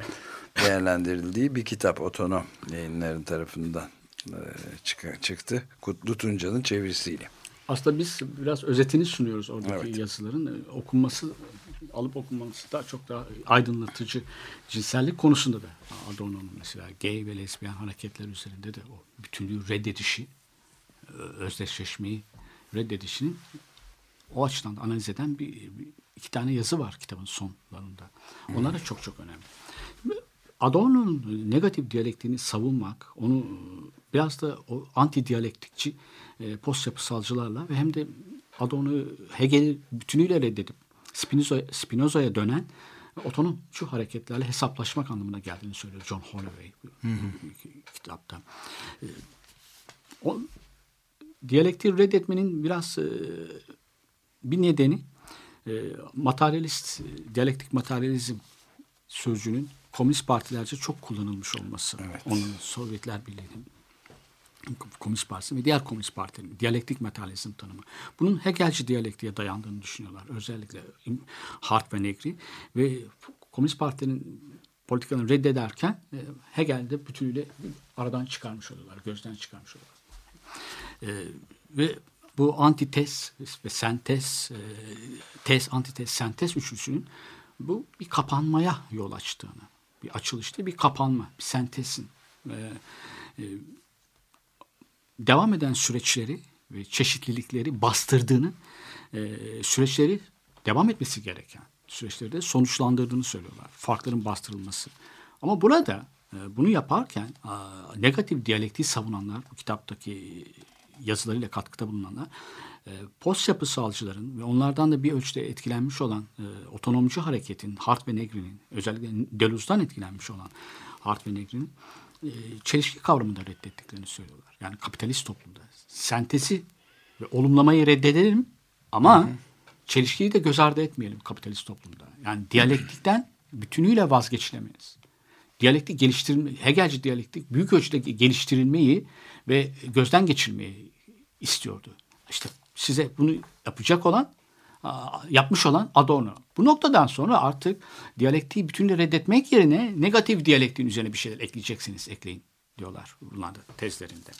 değerlendirildiği bir kitap otonom yayınların tarafından e, çıktı. Kutlu Tunca'nın çevirisiyle. Aslında biz biraz özetini sunuyoruz oradaki evet. yazıların. Okunması, alıp okunması da çok daha aydınlatıcı. Cinsellik konusunda da Adorno'nun mesela gay ve lesbiyen hareketler üzerinde de o bütünlüğü reddedişi, özdeşleşmeyi reddedişinin o açıdan analiz eden bir, bir iki tane yazı var kitabın sonlarında. Onlar da çok çok önemli. Adorno'nun negatif diyalektiğini savunmak, onu biraz da o anti diyalektikçi e, post yapısalcılarla ve hem de Adorno Hegel'i bütünüyle reddedip Spinoza, Spinoza'ya dönen otonomcu hareketlerle hesaplaşmak anlamına geldiğini söylüyor John Holloway hı hı. kitapta. E, o, diyalektiği reddetmenin biraz e, bir nedeni e, materyalist, diyalektik materyalizm sözcüğünün komünist partilerce çok kullanılmış olması. Evet. Onun Sovyetler Birliği'nin Komünist Partisi ve diğer komünist partilerin diyalektik materyalizm tanımı. Bunun Hegelci diyalektiğe dayandığını düşünüyorlar. Özellikle Hart ve Negri ve Komünist Parti'nin politikalarını reddederken e, Hegel'de bütünüyle aradan çıkarmış oluyorlar, gözden çıkarmış oluyorlar. E, ve bu antites ve sentez, e, tez, antites, sentez üçlüsünün bu bir kapanmaya yol açtığını, bir açılışta bir kapanma, bir sentezin e, e, devam eden süreçleri ve çeşitlilikleri bastırdığını, e, süreçleri devam etmesi gereken süreçleri de sonuçlandırdığını söylüyorlar. Farkların bastırılması. Ama burada e, bunu yaparken a, negatif diyalektiği savunanlar, bu kitaptaki yazılarıyla katkıda bulunanlar, e, post yapısalcıların ve onlardan da bir ölçüde etkilenmiş olan e, otonomcu hareketin, Hart ve Negri'nin, özellikle Deleuze'dan etkilenmiş olan Hart ve Negri'nin çelişki kavramını da reddettiklerini söylüyorlar. Yani kapitalist toplumda sentezi ve olumlamayı reddedelim ama hı hı. çelişkiyi de göz ardı etmeyelim kapitalist toplumda. Yani diyalektikten bütünüyle vazgeçilemeyiz. Diyalektik geliştirilme, Hegelci diyalektik büyük ölçüde geliştirilmeyi ve gözden geçirmeyi istiyordu. İşte size bunu yapacak olan yapmış olan Adorno. Bu noktadan sonra artık diyalektiği bütünle reddetmek yerine negatif diyalektiğin üzerine bir şeyler ekleyeceksiniz, ekleyin diyorlar bunlar da tezlerinde.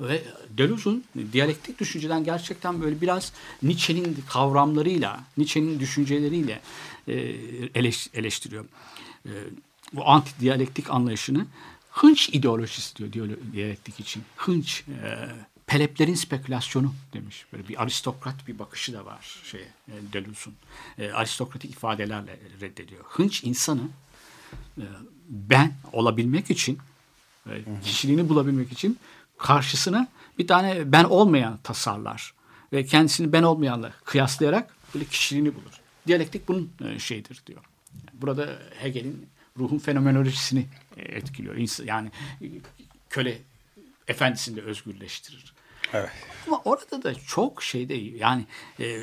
Ve Deleuze'un diyalektik düşünceden gerçekten böyle biraz Nietzsche'nin kavramlarıyla, Nietzsche'nin düşünceleriyle e, eleştiriyor. E, bu anti diyalektik anlayışını hınç ideolojisi diyor diyalektik için. Hınç, e, peleplerin spekülasyonu demiş. Böyle bir aristokrat bir bakışı da var şey e, Deleuze'un. E, aristokratik ifadelerle reddediyor. Hınç insanı e, ben olabilmek için e, kişiliğini bulabilmek için karşısına bir tane ben olmayan tasarlar ve kendisini ben olmayanla kıyaslayarak böyle kişiliğini bulur. Diyalektik bunun e, şeyidir diyor. Burada Hegel'in ruhun fenomenolojisini etkiliyor. Yani e, köle efendisini de özgürleştirir. Evet. Ama orada da çok şey değil. Yani e,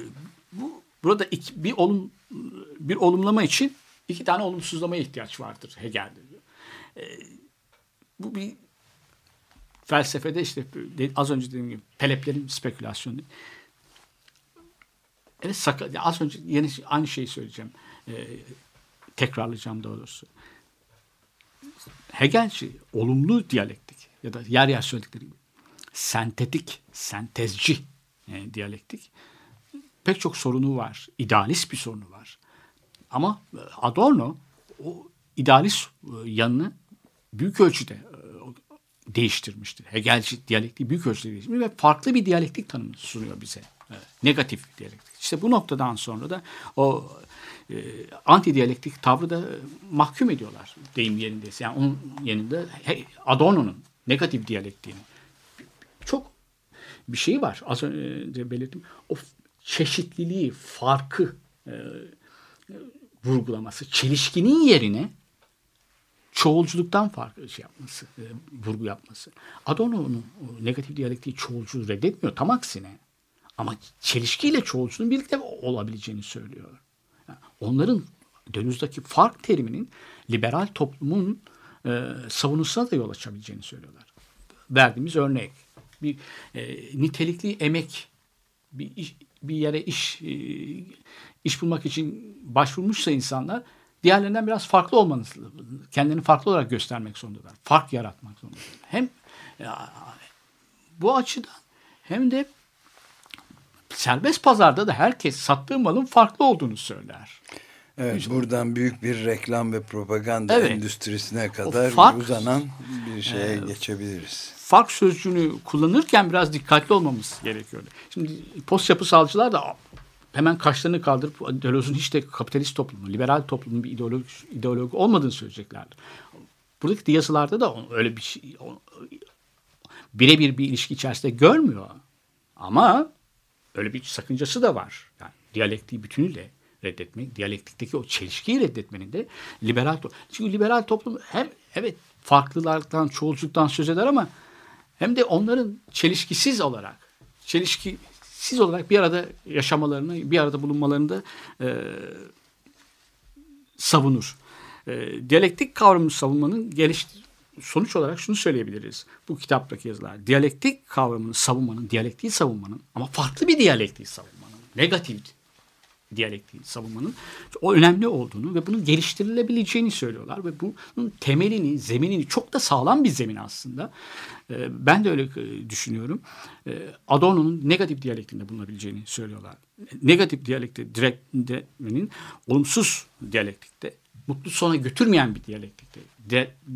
bu burada iki, bir olum bir olumlama için iki tane olumsuzlamaya ihtiyaç vardır Hegel'de. E, bu bir felsefede işte az önce dediğim gibi peleplerin spekülasyonu. Evet sakal, az önce yeni aynı şeyi söyleyeceğim. Ee, tekrarlayacağım doğrusu. Hegelci olumlu diyalektik ya da yer yer söyledikleri gibi sentetik, sentezci e, diyalektik pek çok sorunu var. İdealist bir sorunu var. Ama Adorno o idealist e, yanını büyük ölçüde e, değiştirmiştir. Hegelci diyalektiği büyük ölçüde değiştirmiş ve farklı bir diyalektik tanımı sunuyor bize. Negatif diyalektik. İşte bu noktadan sonra da o e, anti diyalektik tavrı da mahkum ediyorlar deyim yerindeyse. Yani onun yanında Adorno'nun negatif diyalektiğini. Bir şey var. Az önce belirttim. O çeşitliliği, farkı e, vurgulaması, çelişkinin yerine çoğulculuktan farklı şey yapması, e, vurgu yapması. Adorno'nun negatif diyalektiği çoğulculuğu reddetmiyor. Tam aksine. Ama çelişkiyle çoğulculuğun birlikte olabileceğini söylüyor. Yani onların Dönüzdeki fark teriminin liberal toplumun e, savunusuna da yol açabileceğini söylüyorlar. Verdiğimiz örnek bir e, nitelikli emek bir iş, bir yere iş e, iş bulmak için başvurmuşsa insanlar diğerlerinden biraz farklı olmanız, kendini farklı olarak göstermek zorundalar. Fark yaratmak zorundalar. Hem bu açıdan hem de serbest pazarda da herkes sattığı malın farklı olduğunu söyler. Evet, işte, buradan büyük bir reklam ve propaganda evet, endüstrisine kadar fark, uzanan bir şeye e, geçebiliriz. Fark sözcüğünü kullanırken biraz dikkatli olmamız gerekiyor. Şimdi post yapısalcılar da hemen kaşlarını kaldırıp Deleuze'un hiç de kapitalist toplumu, liberal toplumun bir ideoloji, ideoloji olmadığını söyleyeceklerdir. Buradaki yazılarda da öyle bir şey birebir bir ilişki içerisinde görmüyor. Ama öyle bir sakıncası da var. Yani diyalektiği bütünüyle reddetmek, diyalektikteki o çelişkiyi reddetmenin de liberal toplum. Çünkü liberal toplum hem evet farklılardan, çoğulculuktan söz eder ama hem de onların çelişkisiz olarak, çelişkisiz olarak bir arada yaşamalarını, bir arada bulunmalarını da e, savunur. E, diyalektik kavramını savunmanın geliştir sonuç olarak şunu söyleyebiliriz. Bu kitaptaki yazılar. Diyalektik kavramını savunmanın, diyalektiği savunmanın ama farklı bir diyalektiği savunmanın, negatif diyalektiği savunmanın o önemli olduğunu ve bunun geliştirilebileceğini söylüyorlar ve bunun temelini, zeminini çok da sağlam bir zemin aslında. Ee, ben de öyle e, düşünüyorum. Ee, Adorno'nun negatif diyalektinde bulunabileceğini söylüyorlar. Negatif diyalekte diretmenin olumsuz diyalektikte mutlu sona götürmeyen bir diyalektikte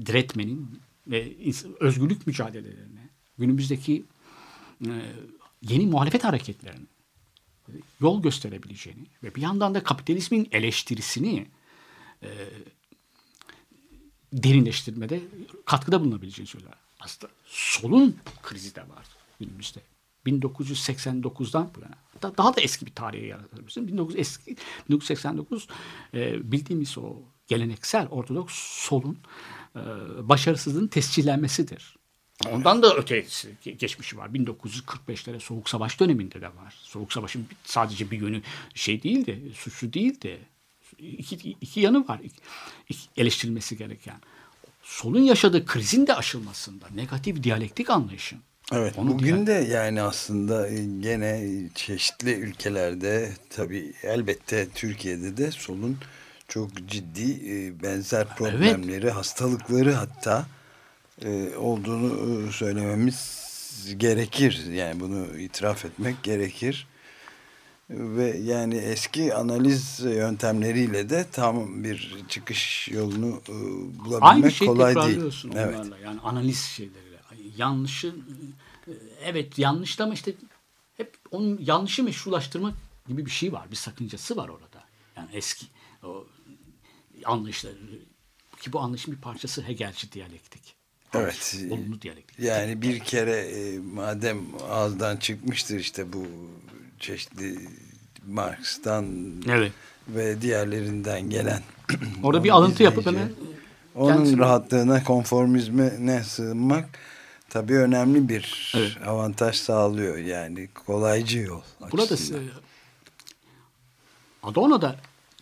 diretmenin ve özgürlük mücadelelerine günümüzdeki e, yeni muhalefet hareketlerine yol gösterebileceğini ve bir yandan da kapitalizmin eleştirisini e, derinleştirmede katkıda bulunabileceğini söyler. Aslında solun krizi de var günümüzde. 1989'dan bu yana. Hatta daha da eski bir tarihe yaratabilirsin. 19, eski, 1989 e, bildiğimiz o geleneksel Ortodoks solun e, başarısızlığın tescillenmesidir. Ondan da ötesi geçmişi var. 1945'lere Soğuk Savaş döneminde de var. Soğuk Savaş'ın sadece bir yönü şey değildi, suçlu değildi. İki, iki yanı var iki, eleştirilmesi gereken. Solun yaşadığı krizin de aşılmasında negatif diyalektik anlayışın. Evet Onu bugün de yani aslında e, gene çeşitli ülkelerde tabii elbette Türkiye'de de solun çok ciddi e, benzer problemleri, evet. hastalıkları hatta olduğunu e, söylememiz gerekir. Yani bunu itiraf etmek gerekir. Ve yani eski analiz yöntemleriyle de tam bir çıkış yolunu e, bulabilmek Aynı şey kolay değil. Evet. Onlarla. Yani analiz şeyleriyle. Yanlışı evet yanlış ama işte hep onun yanlışı meşrulaştırmak gibi bir şey var. Bir sakıncası var orada. Yani eski o anlayışları ki bu anlayışın bir parçası Hegelci diyalektik. Evet. Olumlu diyalektik. Yani bir kere e, madem ağızdan çıkmıştır işte bu çeşitli Marx'tan evet. ve diğerlerinden gelen. Orada bir alıntı yapıp hemen onun kendisine... rahatlığına, konformizme ne sığınmak tabii önemli bir evet. avantaj sağlıyor. Yani kolaycı yol. Burada açısından. Adorno'da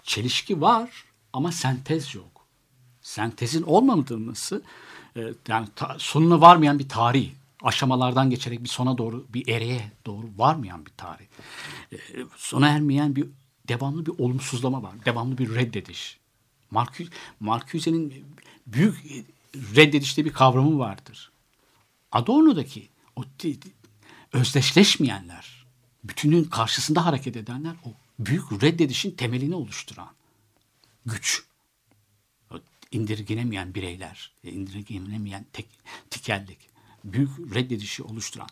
çelişki var ama sentez yok. Sentezin olmaması e, yani ta, sonuna varmayan bir tarih aşamalardan geçerek bir sona doğru bir ereye doğru varmayan bir tarih. E, sona ermeyen bir devamlı bir olumsuzlama var. Devamlı bir reddediş. Marcuse, Marcuse'nin büyük reddedişte bir kavramı vardır. Adorno'daki o özdeşleşmeyenler, bütünün karşısında hareket edenler o büyük reddedişin temelini oluşturan güç. İndirgenemeyen bireyler, indirgenemeyen tek, tikellik, büyük reddedişi oluşturan.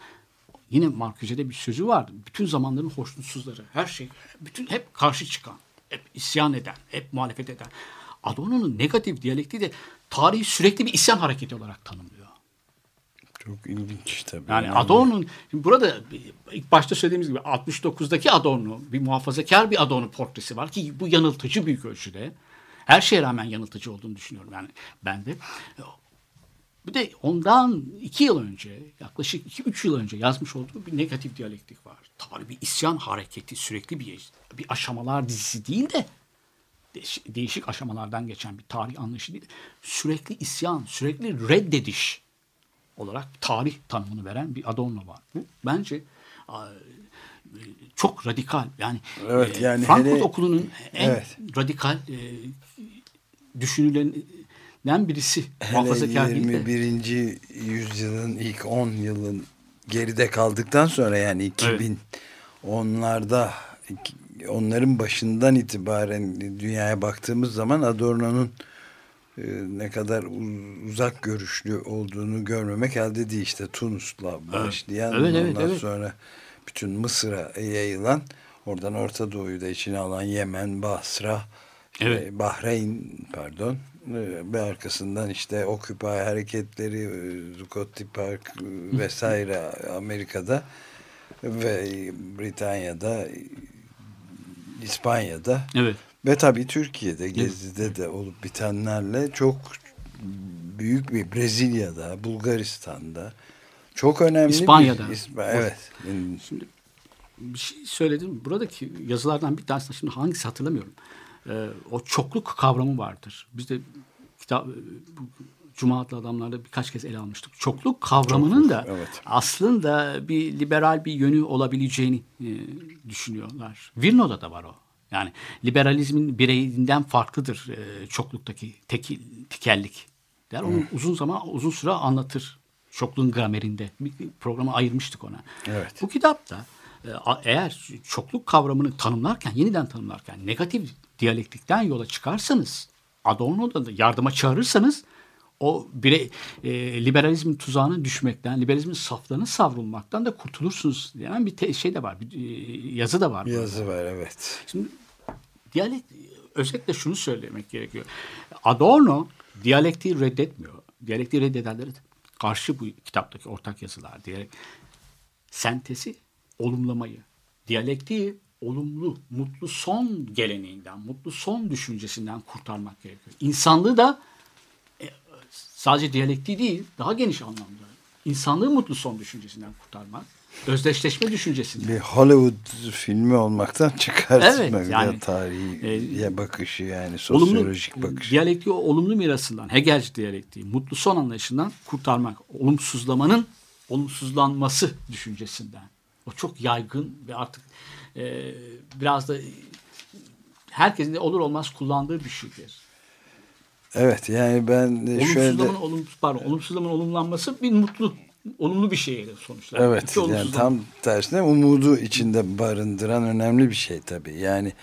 Yine Marcuse'de bir sözü var. Bütün zamanların hoşnutsuzları, her şey, bütün hep karşı çıkan, hep isyan eden, hep muhalefet eden. Adorno'nun negatif diyalektiği de tarihi sürekli bir isyan hareketi olarak tanımlıyor. Çok ilginç tabii. Yani yani. Adorno'nun burada ilk başta söylediğimiz gibi 69'daki Adorno bir muhafazakar bir Adorno portresi var ki bu yanıltıcı büyük ölçüde. Her şeye rağmen yanıltıcı olduğunu düşünüyorum yani ben de. Bir de ondan iki yıl önce, yaklaşık iki üç yıl önce yazmış olduğu bir negatif diyalektik var. Tabii bir isyan hareketi, sürekli bir, bir aşamalar dizisi değil de değişik aşamalardan geçen bir tarih anlayışı değil. Sürekli isyan, sürekli reddediş olarak tarih tanımını veren bir Adorno var. Bu bence çok radikal. Yani, evet, yani Frankfurt hele, Okulu'nun en evet. radikal e, düşünülerinden birisi. Hele 21. yüzyılın ilk 10 yılın geride kaldıktan sonra yani 2000 evet. onların başından itibaren dünyaya baktığımız zaman Adorno'nun e, ne kadar uzak görüşlü olduğunu görmemek elde değil. işte Tunus'la başlayan evet, evet, ondan evet. sonra bütün Mısır'a yayılan oradan Orta Doğu'yu da içine alan Yemen, Basra, evet. Bahreyn pardon e, ve arkasından işte Occupy hareketleri e, Zuccotti Park vesaire Amerika'da ve Britanya'da İspanya'da evet. ve tabii Türkiye'de Gezi'de de olup bitenlerle çok büyük bir Brezilya'da, Bulgaristan'da çok önemli İspanya'da. Bir, İsp evet. Şimdi bir şey söyledim. Buradaki yazılardan bir tanesi şimdi hangisi hatırlamıyorum. Ee, o çokluk kavramı vardır. Biz de kitap bu, Cuma adlı adamlarda birkaç kez ele almıştık. Çokluk kavramının Çokluk, da evet. aslında bir liberal bir yönü olabileceğini e, düşünüyorlar. Virno'da da var o. Yani liberalizmin bireyinden farklıdır e, çokluktaki tekil, tikellik. Der. Onu hmm. uzun zaman uzun süre anlatır. Çokluğun gramerinde. Bir programa ayırmıştık ona. Evet. Bu kitapta e, eğer çokluk kavramını tanımlarken, yeniden tanımlarken negatif diyalektikten yola çıkarsanız Adorno'da da yardıma çağırırsanız o birey e, liberalizmin tuzağına düşmekten, liberalizmin saflarına savrulmaktan da kurtulursunuz diyen bir te, şey de var, bir e, yazı da var. Bir yazı var evet. Şimdi diyalekt özellikle şunu söylemek gerekiyor. Adorno diyalektiği reddetmiyor. Diyalektiği reddedenlere karşı bu kitaptaki ortak yazılar diyerek sentezi, olumlamayı, diyalektiği olumlu, mutlu son geleneğinden, mutlu son düşüncesinden kurtarmak gerekiyor. İnsanlığı da sadece diyalektiği değil, daha geniş anlamda. İnsanlığı mutlu son düşüncesinden kurtarmak. Özdeşleşme düşüncesinden. Bir Hollywood filmi olmaktan çıkartmak. Evet, yani, tarihe e, bakışı yani sosyolojik olumlu, bakışı. Diyalektiği olumlu mirasından, Hegelci diyalektiği, mutlu son anlayışından kurtarmak. Olumsuzlamanın olumsuzlanması düşüncesinden. O çok yaygın ve artık e, biraz da herkesin de olur olmaz kullandığı bir şeydir. Evet yani ben şöyle... Olumsuzlamanın, pardon, olumsuzlamanın olumlanması bir mutlu olumlu bir şeye sonuçlar. Evet yani tam tersine umudu içinde barındıran önemli bir şey tabii. Yani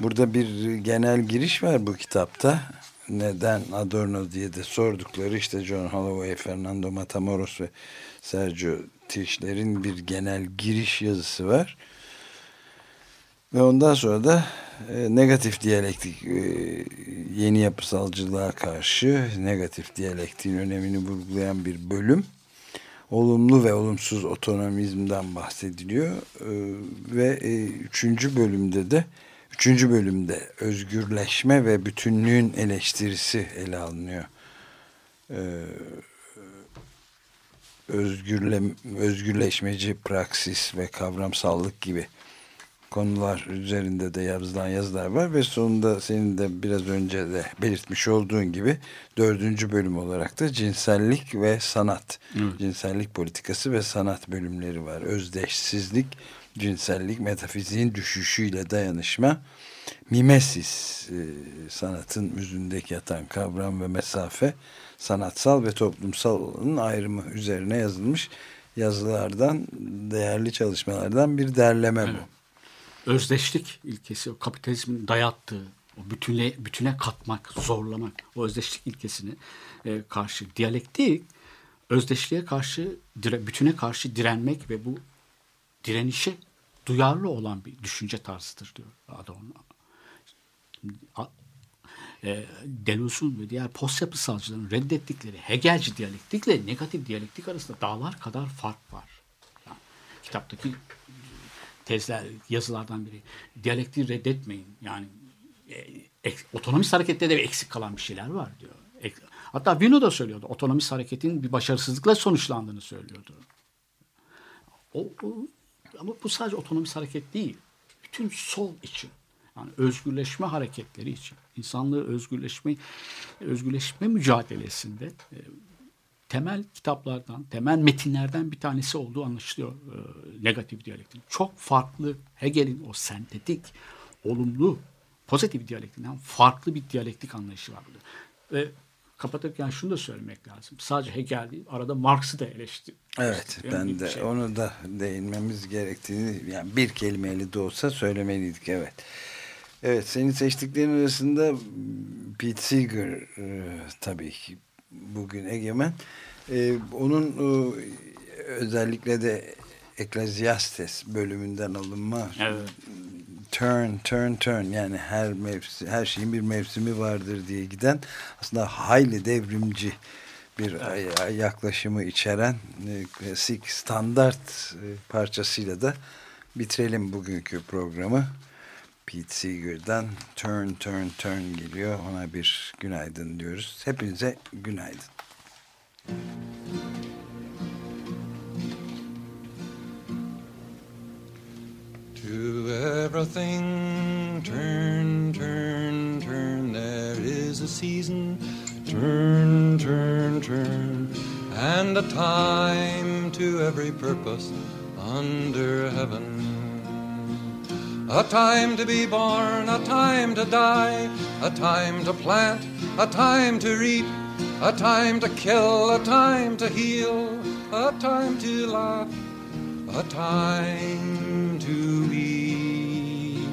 burada bir genel giriş var bu kitapta. Neden Adorno diye de sordukları işte John Holloway, Fernando Matamoros ve Sergio Tischler'in bir genel giriş yazısı var. Ve ondan sonra da e, negatif diyalektik e, yeni yapısalcılığa karşı negatif diyalektiğin önemini vurgulayan bir bölüm. Olumlu ve olumsuz otonomizmden bahsediliyor. E, ve e, üçüncü bölümde de üçüncü bölümde özgürleşme ve bütünlüğün eleştirisi ele alınıyor. E, özgürle, özgürleşmeci praksis ve kavramsallık gibi konular üzerinde de yazılan yazılar var ve sonunda senin de biraz önce de belirtmiş olduğun gibi dördüncü bölüm olarak da cinsellik ve sanat, evet. cinsellik politikası ve sanat bölümleri var. Özdeşsizlik, cinsellik, metafiziğin düşüşüyle dayanışma, mimesis, e, sanatın müzündeki yatan kavram ve mesafe, sanatsal ve toplumsal olanın ayrımı üzerine yazılmış yazılardan, değerli çalışmalardan bir derleme evet. bu özdeşlik ilkesi, o kapitalizmin dayattığı, o bütüne, bütüne katmak, zorlamak, o özdeşlik ilkesine e, karşı diyalektik, özdeşliğe karşı, dire, bütüne karşı direnmek ve bu direnişe duyarlı olan bir düşünce tarzıdır diyor Adorno. E, Deleuze'un ve diğer post yapısalcıların reddettikleri Hegelci diyalektikle negatif diyalektik arasında dağlar kadar fark var. Yani, kitaptaki tezler, yazılardan biri. Diyalektiği reddetmeyin. Yani e, ek, otonomist harekette de eksik kalan bir şeyler var diyor. Ek, hatta Vino da söylüyordu. Otonomist hareketin bir başarısızlıkla sonuçlandığını söylüyordu. O, o, ama bu sadece otonomist hareket değil. Bütün sol için. Yani özgürleşme hareketleri için. insanlığı özgürleşme özgürleşme mücadelesinde e, temel kitaplardan, temel metinlerden bir tanesi olduğu anlaşılıyor e, negatif diyalektik. Çok farklı Hegel'in o sentetik, olumlu, pozitif diyalektinden farklı bir diyalektik anlayışı var burada. Ve kapatırken şunu da söylemek lazım. Sadece Hegel değil, arada Marx'ı da eleştir. Evet, ben de şey. onu da değinmemiz gerektiğini, yani bir kelimeyle de olsa söylemeliydik, evet. Evet, senin seçtiklerin arasında Pete Seeger e, tabii ki bugün egemen. E, onun e, özellikle de Ecclesiastes bölümünden alınma evet. turn turn turn yani her mevsim, her şeyin bir mevsimi vardır diye giden aslında hayli devrimci bir evet. yaklaşımı içeren e, klasik standart e, parçasıyla da bitirelim bugünkü programı. Pete Seeger'dan Turn Turn Turn geliyor. Ona bir günaydın diyoruz. Hepinize günaydın. To everything turn, turn, turn. There is a season. Turn, turn, turn. And a time to every purpose under heaven. A time to be born, a time to die, a time to plant, a time to reap, a time to kill, a time to heal, a time to laugh, a time to weep.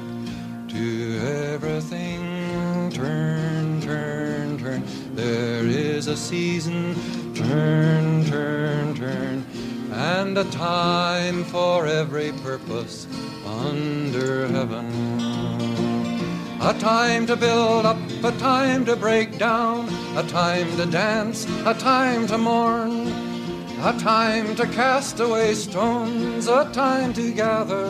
To everything turn, turn, turn. There is a season, turn, turn, turn, and a time for every purpose under heaven. A time to build up, a time to break down, a time to dance, a time to mourn, a time to cast away stones, a time to gather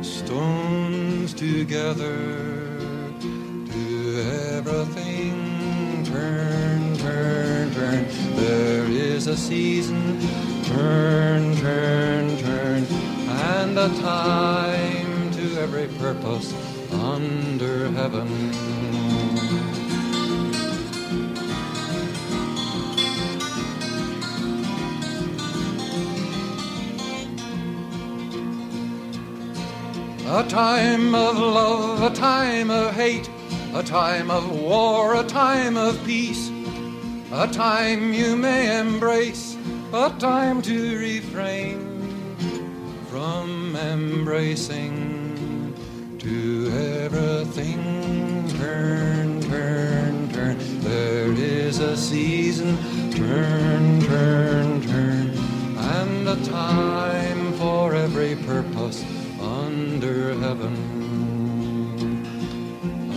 stones together. To everything turn, turn, turn. There is a season, turn, turn, turn and a time to every purpose under heaven. A time of love, a time of hate, a time of war, a time of peace, a time you may embrace, a time to refrain from embracing to everything. Turn, turn, turn. There is a season. Turn, turn, turn. And a time for every purpose under heaven.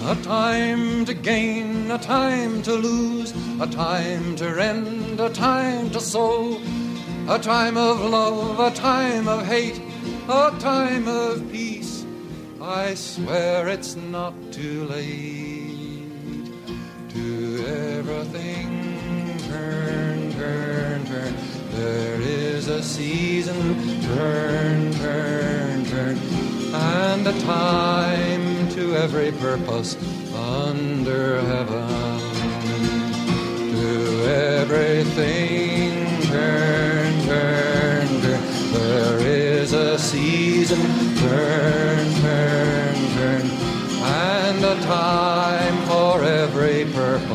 A time to gain, a time to lose, a time to rend, a time to sow, a time of love, a time of hate, a time of peace. I swear it's not too late to everything turn, turn, turn. There is a season, turn, turn, turn, and a time to every purpose under heaven. Everything turn, turn, turn. There is a season, turn, turn, turn, and a time for every purpose